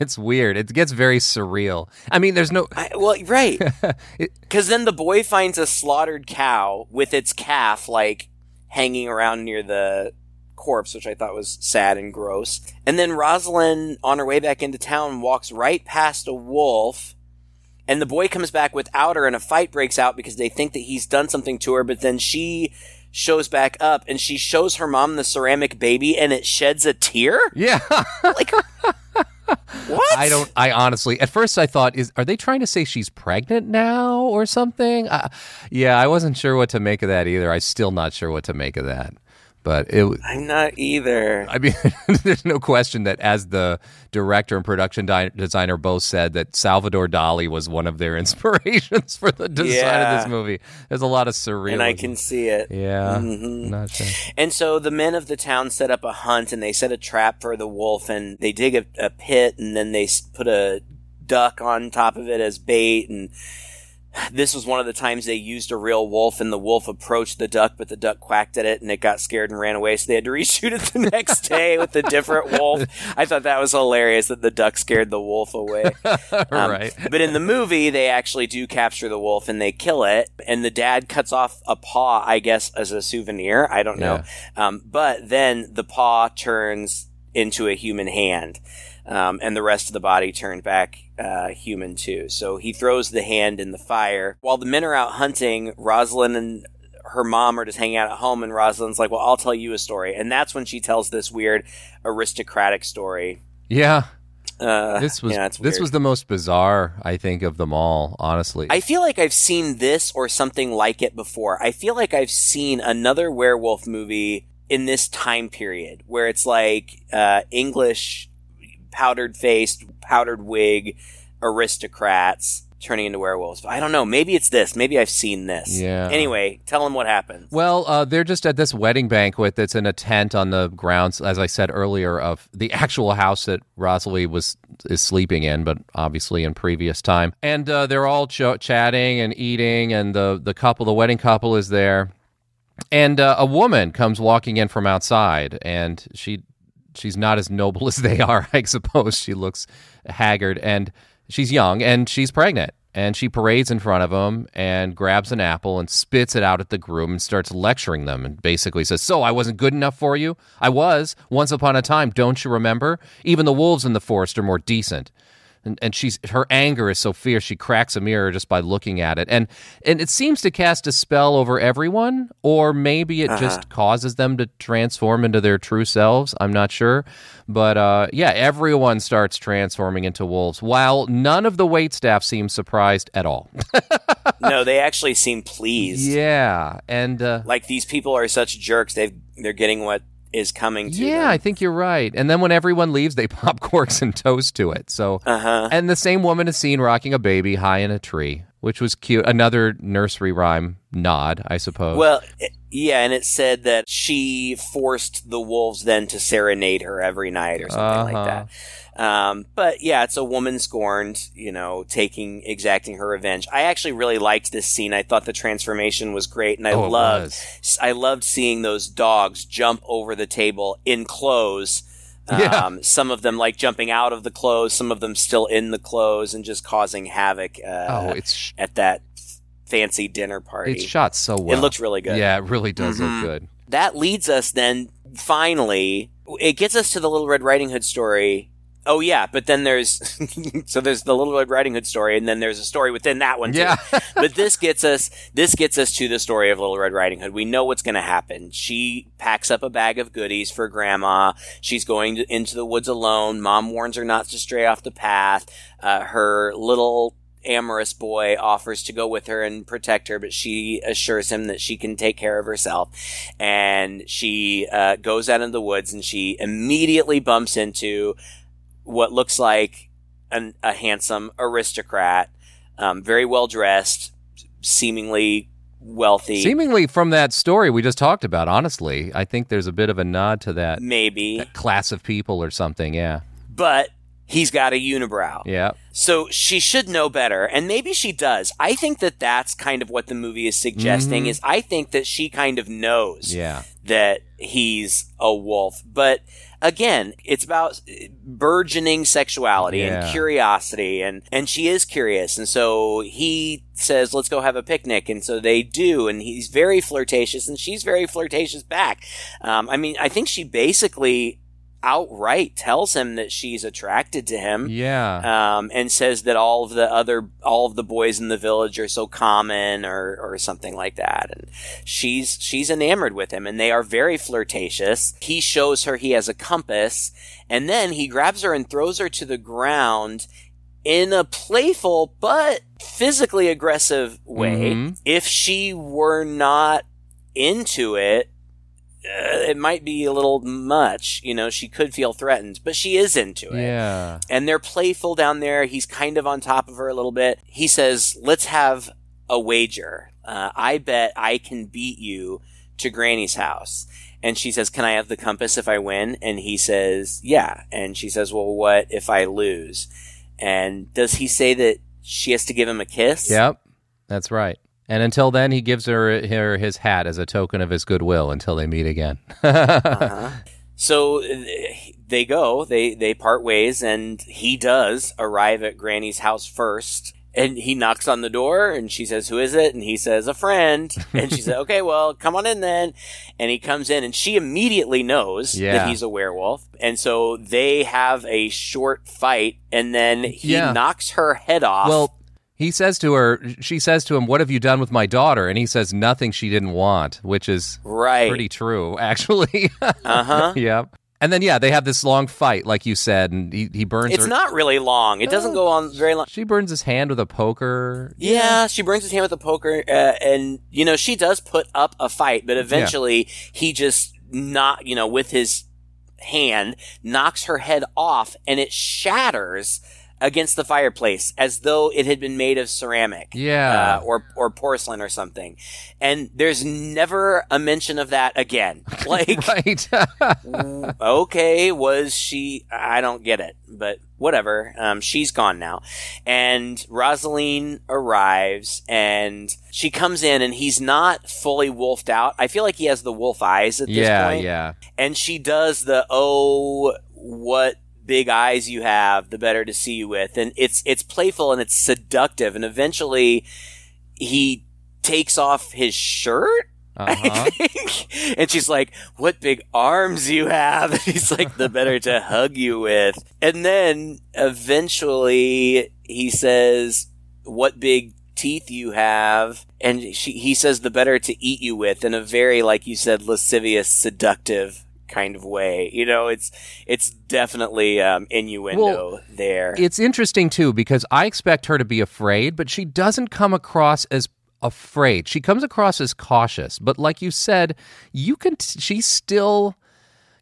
it's weird. It gets very surreal. I mean, there's no. I, well, right. *laughs* Because then the boy finds a slaughtered cow with its calf like hanging around near the corpse, which I thought was sad and gross. And then Rosalind, on her way back into town, walks right past a wolf. And the boy comes back without her, and a fight breaks out because they think that he's done something to her. But then she shows back up, and she shows her mom the ceramic baby, and it sheds a tear. Yeah. Like, *laughs* what? I don't. I honestly, at first, I thought, is are they trying to say she's pregnant now or something? Uh, yeah, I wasn't sure what to make of that either. I'm still not sure what to make of that. But it, I'm not either. I mean, *laughs* there's no question that as the director and production di- designer both said that Salvador Dali was one of their *laughs* inspirations for the design of this movie. There's a lot of surreal. and I can see it. Yeah, Mhm. not sure. And so the men of the town set up a hunt and they set a trap for the wolf and they dig a, a pit and then they put a duck on top of it as bait and this was one of the times they used a real wolf and the wolf approached the duck but the duck quacked at it and it got scared and ran away so they had to *laughs* reshoot it the next day with a different wolf i thought that was hilarious that the duck scared the wolf away *laughs* Um, right. but in the movie, they actually do capture the wolf and they kill it. And the dad cuts off a paw, I guess, as a souvenir. I don't know. Um, but then the paw turns into a human hand. Um, and the rest of the body turned back uh, human too. So he throws the hand in the fire. While the men are out hunting, Rosalind and her mom are just hanging out at home, and Rosalind's like, "Well, I'll tell you a story." And that's when she tells this weird aristocratic story. Yeah, Uh, this was yeah, this was the most bizarre, I think, of them all. Honestly, I feel like I've seen this or something like it before. I feel like I've seen another werewolf movie in this time period where it's like uh, English powdered faced, powdered wig aristocrats turning into werewolves. I don't know. Maybe it's this. Maybe I've seen this. Yeah. Anyway, tell them what happens. Well, uh, they're just at this wedding banquet that's in a tent on the grounds, as I said earlier, of the actual house that Rosalie was is sleeping in, but obviously in previous time. And uh, they're all ch- chatting and eating, and the the couple, the wedding couple, is there. And uh, a woman comes walking in from outside, and she she's not as noble *laughs* as they are, I suppose. She looks haggard, and she's young, and she's pregnant. And she parades in front of them and grabs an apple and spits it out at the groom and starts lecturing them and basically says, So I wasn't good enough for you? I was, once upon a time, don't you remember? Even the wolves in the forest are more decent and, and she's her anger is so fierce she cracks a mirror just by looking at it and and it seems to cast a spell over everyone or maybe it just causes them to transform into their true selves i'm not sure but uh, yeah everyone starts transforming into wolves while none of the wait staff seems surprised at all *laughs* no, they actually seem pleased. yeah and uh, Like these people are such jerks. They've they're getting what is coming to yeah, them. I think you're right. And then when everyone leaves, they *laughs* pop corks and toast to it. So, Uh-huh. and the same woman is seen rocking a baby high in a tree. Which was cute. Another nursery rhyme nod, I suppose. Well, yeah, and it said that she forced the wolves then to serenade her every night or something like Uh-huh. that. Um, but yeah, it's a woman scorned, you know, taking exacting her revenge. I actually really liked this scene. I thought the transformation was great, and I Oh, loved. I loved seeing those dogs jump over the table in clothes. Yeah. Um, some of them like jumping out of the clothes, some of them still in the clothes, and just causing havoc. Uh, oh, it's sh- at that fancy dinner party. it's shot so well. It looks really good. Yeah, it really does Mhm. look good. That leads us then finally. It gets us to the Little Red Riding Hood story. Oh yeah, but then there's *laughs* so there's the Little Red Riding Hood story, and then there's a story within that one too. Yeah. *laughs* but this gets us this gets us to the story of Little Red Riding Hood. We know what's going to happen. She packs up a bag of goodies for Grandma. She's going to, into the woods alone. Mom warns her not to stray off the path. Uh, her little amorous boy offers to go with her and protect her, but she assures him that she can take care of herself. And she uh, goes out into the woods and she immediately bumps into what looks like an, a handsome aristocrat, um, very well dressed, seemingly wealthy. Seemingly from that story we just talked about, honestly, I think there's a bit of a nod to that, maybe, that class of people or something. Yeah. but he's got a unibrow. Yeah. So she should know better, and maybe she does. I think that that's kind of what the movie is suggesting. Mhm. Is I think that she kind of knows Yeah. that he's a wolf, but again, it's about burgeoning sexuality Yeah. and curiosity, and and she is curious, and so he says, "Let's go have a picnic," and so they do, and he's very flirtatious, and she's very flirtatious back. Um, I mean, I think she basically outright tells him that she's attracted to him Yeah. um, and says that all of the other all of the boys in the village are so common or or something like that and she's she's enamored with him and they are very flirtatious he shows her he has a compass and then he grabs her and throws her to the ground in a playful but physically aggressive way Mhm. if she were not into it uh, it might be a little much you know she could feel threatened but she is into it yeah. and they're playful down there. He's kind of on top of her a little bit. He says, "Let's have a wager. Uh, I bet I can beat you to Granny's house." And she says, "Can I have the compass if I win?" And he says, "Yeah." And she says, "Well, what if I lose?" And does he say that she has to give him a kiss? Yep. That's right. And until then, he gives her, her his hat as a token of his goodwill until they meet again. *laughs* Uh-huh. So they go, they they part ways, and he does arrive at Granny's house first. And he knocks on the door, and she says, "Who is it?" And he says, "A friend." And she said, *laughs* "Okay, well, come on in then." And he comes in, and she immediately knows Yeah. that he's a werewolf. And so they have a short fight, and then he Yeah. knocks her head off. Well, he says to her, she says to him, What have you done with my daughter? And he says, Nothing she didn't want, which is right, pretty true, *laughs* actually. uh huh. *laughs* yep. And then, yeah, they have this long fight, like you said, and he, he burns It's her. not really long. It doesn't go on very long. She burns his hand with a poker. Yeah, she burns his hand with a poker, uh, and you know she does put up a fight, but eventually he just not, you know, with his hand knocks her head off, and it shatters against the fireplace as though it had been made of ceramic, Yeah. uh, or or porcelain or something. And there's never a mention of that again. *laughs* Like, right. okay, was she? I don't get it, but whatever. Um, she's gone now, and Rosaleen arrives, and she comes in, and he's not fully wolfed out. I feel like he has the wolf eyes at this yeah, point, yeah. and she does the oh, what big eyes you have, the better to see you with, and it's it's playful and it's seductive, and eventually he takes off his shirt *laughs* Uh-huh. and she's like, "What big arms you have!" *laughs* And he's like, "The better to *laughs* hug you with." And then eventually he says, "What big teeth you have!" And she, he says, "The better to eat you with," in a very, like you said, lascivious, seductive kind of way. You know, it's it's definitely um, innuendo there. It's interesting too because I expect her to be afraid, but she doesn't come across as afraid. She comes across as cautious, but like you said, you can t- she's still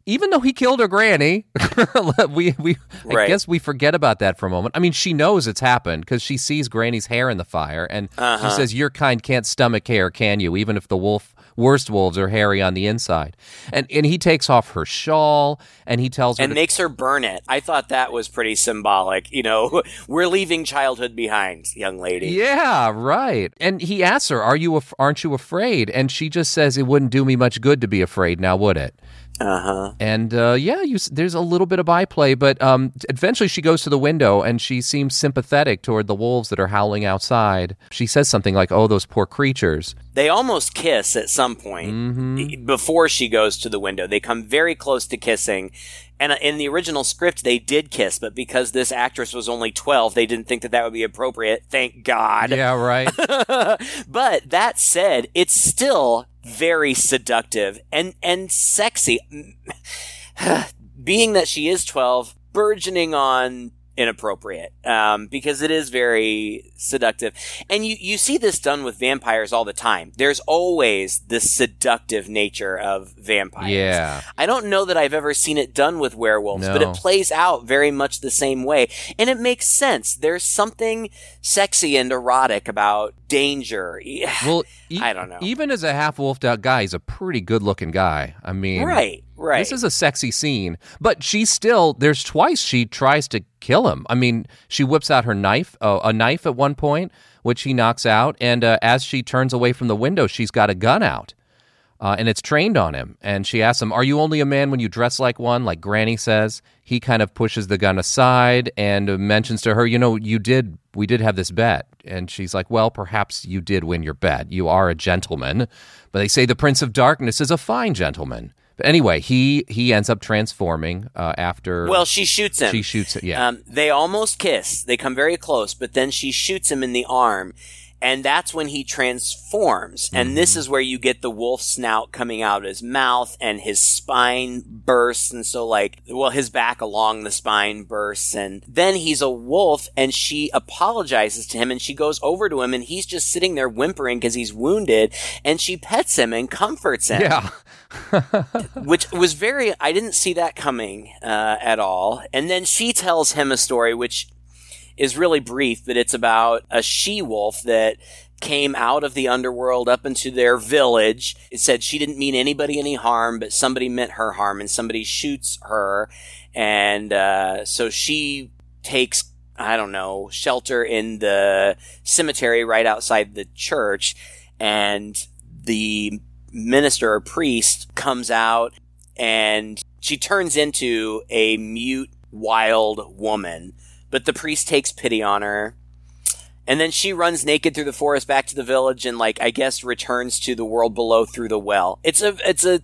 even though he killed her granny, *laughs* we we I guess we forget about that for a moment. I mean, she knows it's happened because she sees Granny's hair in the fire, and Uh-huh. she says, "Your kind can't stomach hair, can you? Even if the wolf." Worst wolves are hairy on the inside, and and he takes off her shawl and he tells her and to makes her burn it. I thought that was pretty symbolic. You know, *laughs* we're leaving childhood behind, young lady. Yeah, right. And he asks her, "Are you? Af- aren't you afraid?" And she just says, "It wouldn't do me much good to be afraid, now would it?" Uh huh. And uh, yeah, you, there's a little bit of byplay, but um, eventually she goes to the window and she seems sympathetic toward the wolves that are howling outside. She says something like, "Oh, those poor creatures." They almost kiss at some point Mm-hmm. before she goes to the window. They come very close to kissing. And uh, in the original script, they did kiss, but because this actress was only 12, they didn't think that that would be appropriate. Thank God. Yeah, right. *laughs* but that said, it's still very seductive and and sexy. *sighs* Being that she is 12, burgeoning on inappropriate um, because it is very seductive and you, you see this done with vampires all the time there's always this seductive nature of vampires yeah. I don't know that I've ever seen it done with werewolves, but it plays out very much the same way. And it makes sense. There's something sexy and erotic about danger. *sighs* Well, e- I don't know. Even as a half wolfed out guy, he's a pretty good looking guy. I mean, right, right. This is a sexy scene, but she still. There's twice she tries to kill him. I mean, she whips out her knife, uh, a knife at one point, which he knocks out, and uh, as she turns away from the window, she's got a gun out. Uh, and it's trained on him. And she asks him, Are you only a man when you dress like one? Like Granny says. He kind of pushes the gun aside and mentions to her, You know, you did, we did have this bet. And she's like, Well, perhaps you did win your bet. You are a gentleman. But they say the Prince of Darkness is a fine gentleman. But anyway, he he ends up transforming uh, after. well, she shoots him. she shoots it. Yeah. Um, they almost kiss. They come very close, but then she shoots him in the arm. And that's when he transforms. And this Mm-hmm. is where you get the wolf snout coming out of his mouth and his spine bursts. And so like, well, his back along the spine bursts. And then he's a wolf and she apologizes to him and she goes over to him and he's just sitting there whimpering because he's wounded. And she pets him and comforts him yeah. *laughs* which was very i didn't see that coming uh, at all and then she tells him a story which is really brief but it's about a she wolf that came out of the underworld up into their village. It said she didn't mean anybody any harm but somebody meant her harm and somebody shoots her. And uh, so she takes i don't know shelter in the cemetery right outside the church. And the minister or priest comes out and she turns into a mute wild woman but the priest takes pity on her and then she runs naked through the forest back to the village and like i guess returns to the world below through the well it's a it's a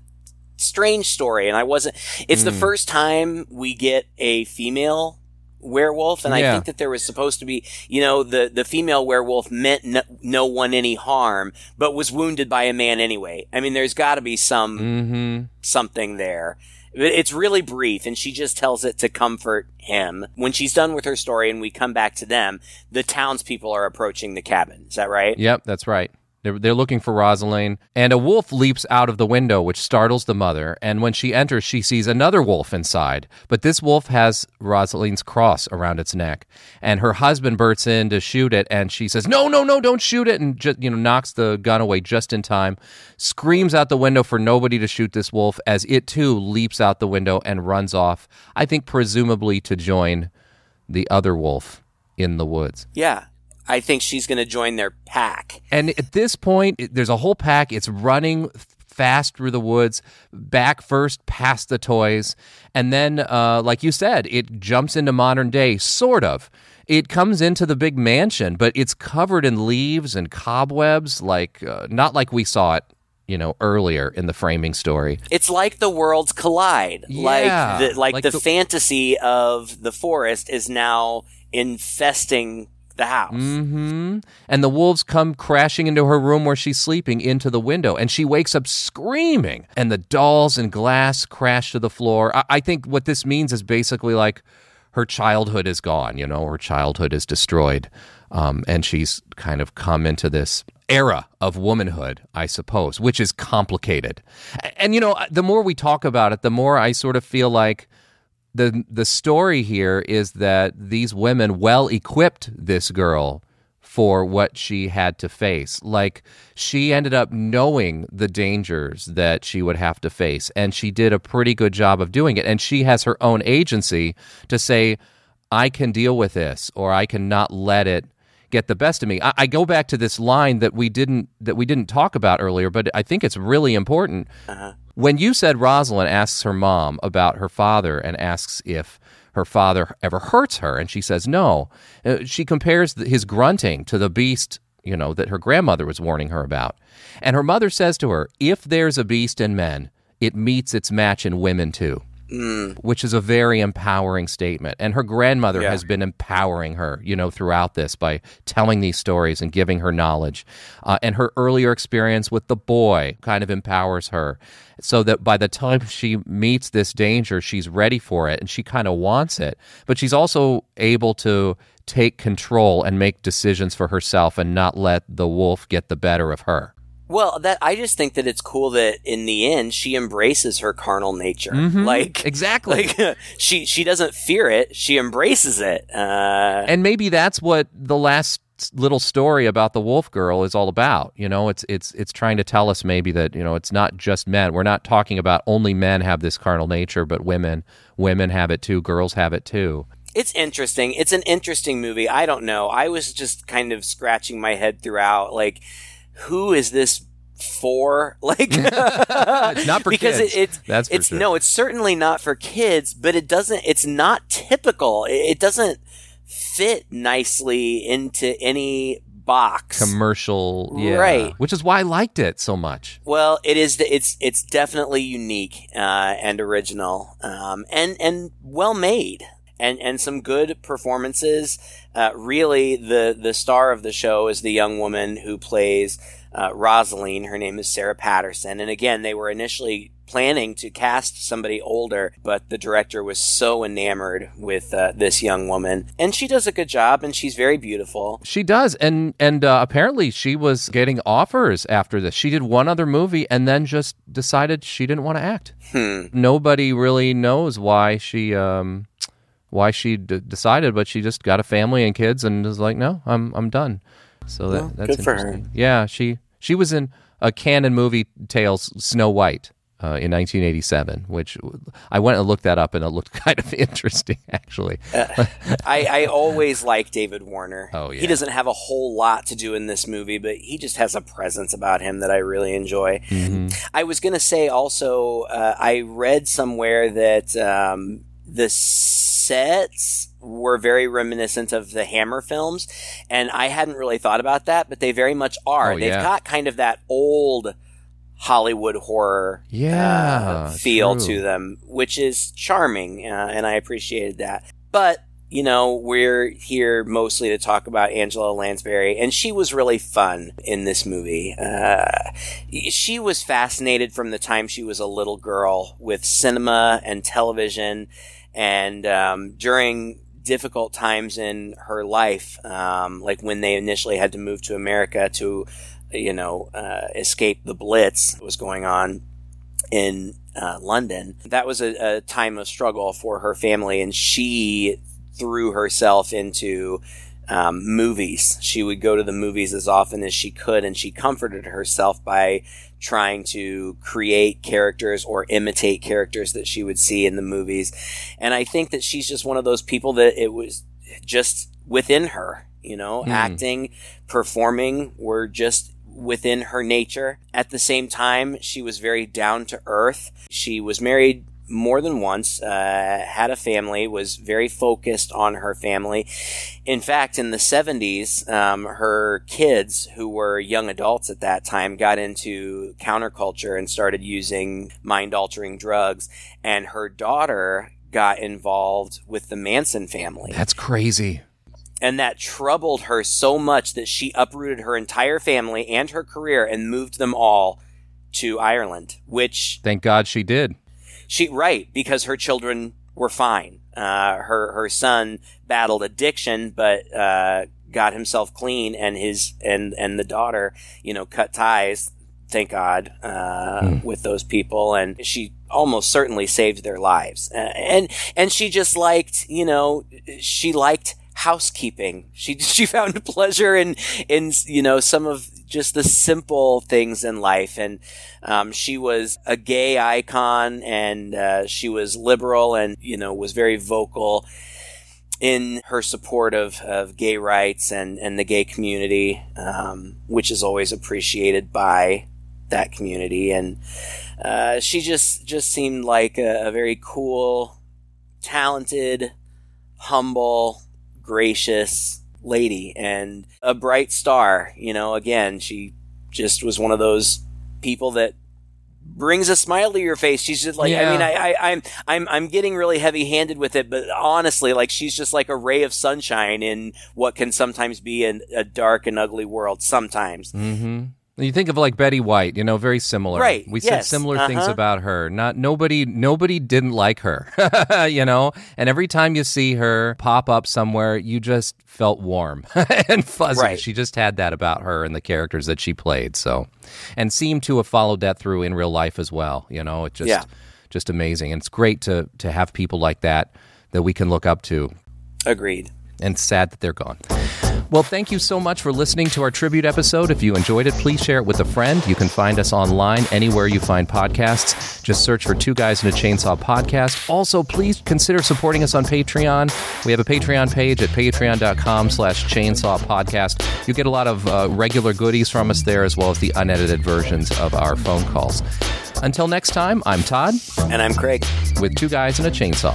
strange story and i wasn't it's the Hmm. first time we get a female werewolf and i think that there was supposed to be you know the the female werewolf meant no, no one any harm but was wounded by a man anyway i mean there's got to be some mm-hmm. something there. It's really brief, and she just tells it to comfort him. When she's done with her story and we come back to them, the townspeople are approaching the cabin. Is that right? Yep, that's right. They're, they're looking for Rosaleen, and a wolf leaps out of the window, which startles the mother. And when she enters, she sees another wolf inside. But this wolf has Rosaleen's cross around its neck, and her husband bursts in to shoot it, and she says, "No, no, no, don't shoot it!" and just you know knocks the gun away just in time. Screams out the window for nobody to shoot this wolf, as it too leaps out the window and runs off. I think presumably to join the other wolf in the woods. Yeah. I think she's going to join their pack. And at this point, there's a whole pack. It's running fast through the woods, back first past the toys. And then, uh, like you said, it jumps into modern day, sort of. It comes into the big mansion, but it's covered in leaves and cobwebs, like uh, not like we saw it, you know, earlier in the framing story. It's like the worlds collide. Yeah, like the, like, like the, the- fantasy of the forest is now infesting the house. Mm-hmm. And the wolves come crashing into her room where she's sleeping into the window, and she wakes up screaming. And the dolls and glass crash to the floor. I, I think what this means is basically like her childhood is gone. You know, her childhood is destroyed, um, and she's kind of come into this era of womanhood, I suppose, which is complicated. A- And you know, the more we talk about it, the more I sort of feel like the the story here is that these women well equipped this girl for what she had to face. Like she ended up knowing the dangers that she would have to face and she did a pretty good job of doing it and she has her own agency to say I can deal with this or I cannot let it get the best of me. I, I go back to this line that we didn't that we didn't talk about earlier, but I think it's really important. When you said Rosalind asks her mom about her father and asks if her father ever hurts her, and she says no, uh, she compares his grunting to the beast, you know, that her grandmother was warning her about. And her mother says to her, "If there's a beast in men, it meets its match in women too." Which is a very empowering statement. And her grandmother Yeah. has been empowering her, you know, throughout this by telling these stories and giving her knowledge. Uh, and her earlier experience with the boy kind of empowers her so that by the time she meets this danger, she's ready for it and she kind of wants it. But she's also able to take control and make decisions for herself and not let the wolf get the better of her. Well, that I just think that it's cool that in the end she embraces her carnal nature. Like Mm-hmm. Exactly. like *laughs* she she doesn't fear it; she embraces it. Uh, and maybe that's what the last little story about the wolf girl is all about you know it's it's it's trying to tell us maybe that you know it's not just men we're not talking about only men have this carnal nature but women women have it too girls have it too it's interesting. It's an interesting movie. I don't know. I was just kind of scratching my head throughout. Like, who is this for? *laughs* Like, it's not for because kids It, it's that's it's sure. no, it's certainly not for kids. But it doesn't. It's not typical. It, it doesn't fit nicely into any box. commercial yeah Right. which is why i liked it so much Well, it is. It's it's definitely unique uh, and original, um, and and well made, and and some good performances. Uh, really, the the star of the show is the young woman who plays uh, Rosaleen. Her name is Sarah Patterson, and again, they were initially planning to cast somebody older, but the director was so enamored with uh, this young woman, and she does a good job, and she's very beautiful. She does, and and uh, apparently she was getting offers after this. She did one other movie and then just decided she didn't want to act. Hmm. Nobody really knows why she um, why she d- decided, but she just got a family and kids and was like, no, I'm I'm done. So that, Well, that's good for her. Yeah, she she was in a Cannon movie tales Snow White. Uh, in 1987, which I went and looked that up, and it looked *laughs* kind of interesting, actually. I, I always like David Warner. *laughs* Oh, yeah. He doesn't have a whole lot to do in this movie, but he just has a presence about him that I really enjoy. Mm-hmm. I was going to say also, uh, I read somewhere that um, the sets were very reminiscent of the Hammer films, and I hadn't really thought about that, but they very much are. Oh, They've yeah. got kind of that old Hollywood horror Yeah, uh, feel true. to them, which is charming, uh, and I appreciated that. But you know, we're here mostly to talk about Angela Lansbury, and she was really fun in this movie. Uh, she was fascinated from the time she was a little girl with cinema and television, and um, during difficult times in her life, um, like when they initially had to move to America to, you know, uh, escape the Blitz that was going on in uh, London. That was a, a time of struggle for her family, and she threw herself into um, movies. She would go to the movies as often as she could, and she comforted herself by trying to create characters or imitate characters that she would see in the movies. And I think that she's just one of those people that it was just within her, you know, acting, performing were just within her nature. At the same time, she was very down to earth. She was married more than once, uh, had a family, was very focused on her family. In fact, in the 70s, um, her kids, who were young adults at that time, got into counterculture and started using mind altering drugs. And her daughter got involved with the Manson family. That's crazy. And that troubled her so much that she uprooted her entire family and her career and moved them all to Ireland, which Thank God she did. She right because her children were fine. Uh, her her son battled addiction, but uh, got himself clean and his and and the daughter, you know, cut ties. Thank God uh, with those people, and she almost certainly saved their lives. And and she just liked, you know, she liked housekeeping. She *laughs* she found pleasure in in you know some of just the simple things in life. And um, she was a gay icon, and uh, she was liberal, and you know was very vocal in her support of, of gay rights and, and the gay community, um, which is always appreciated by that community. And uh, she just just seemed like a, a very cool, talented, humble, gracious lady and a bright star. You know, again, she just was one of those people that brings a smile to your face. She's just like, Yeah. I mean, I, I, I'm, I'm, I'm getting really heavy handed with it, but honestly, like she's just like a ray of sunshine in what can sometimes be an, a dark and ugly world. Sometimes. Mm-hmm. You think of like Betty White, you know, very similar. Right, We said yes, similar things uh-huh. about her. Not nobody nobody didn't like her. *laughs* you know? And every time you see her pop up somewhere, you just felt warm *laughs* and fuzzy. Right. She just had that about her and the characters that she played. So and seemed to have followed that through in real life as well. You know, it just Yeah. just amazing. And it's great to to have people like that that we can look up to Agreed. and sad that they're gone. Well, thank you so much for listening to our tribute episode. If you enjoyed it, please share it with a friend. You can find us online anywhere you find podcasts. Just search for Two Guys in a Chainsaw Podcast. Also, please consider supporting us on Patreon. We have a Patreon page at patreon.com slash chainsaw podcast. You get a lot of uh, regular goodies from us there, as well as the unedited versions of our phone calls. Until next time, I'm Todd And I'm Craig. with Two Guys in a Chainsaw.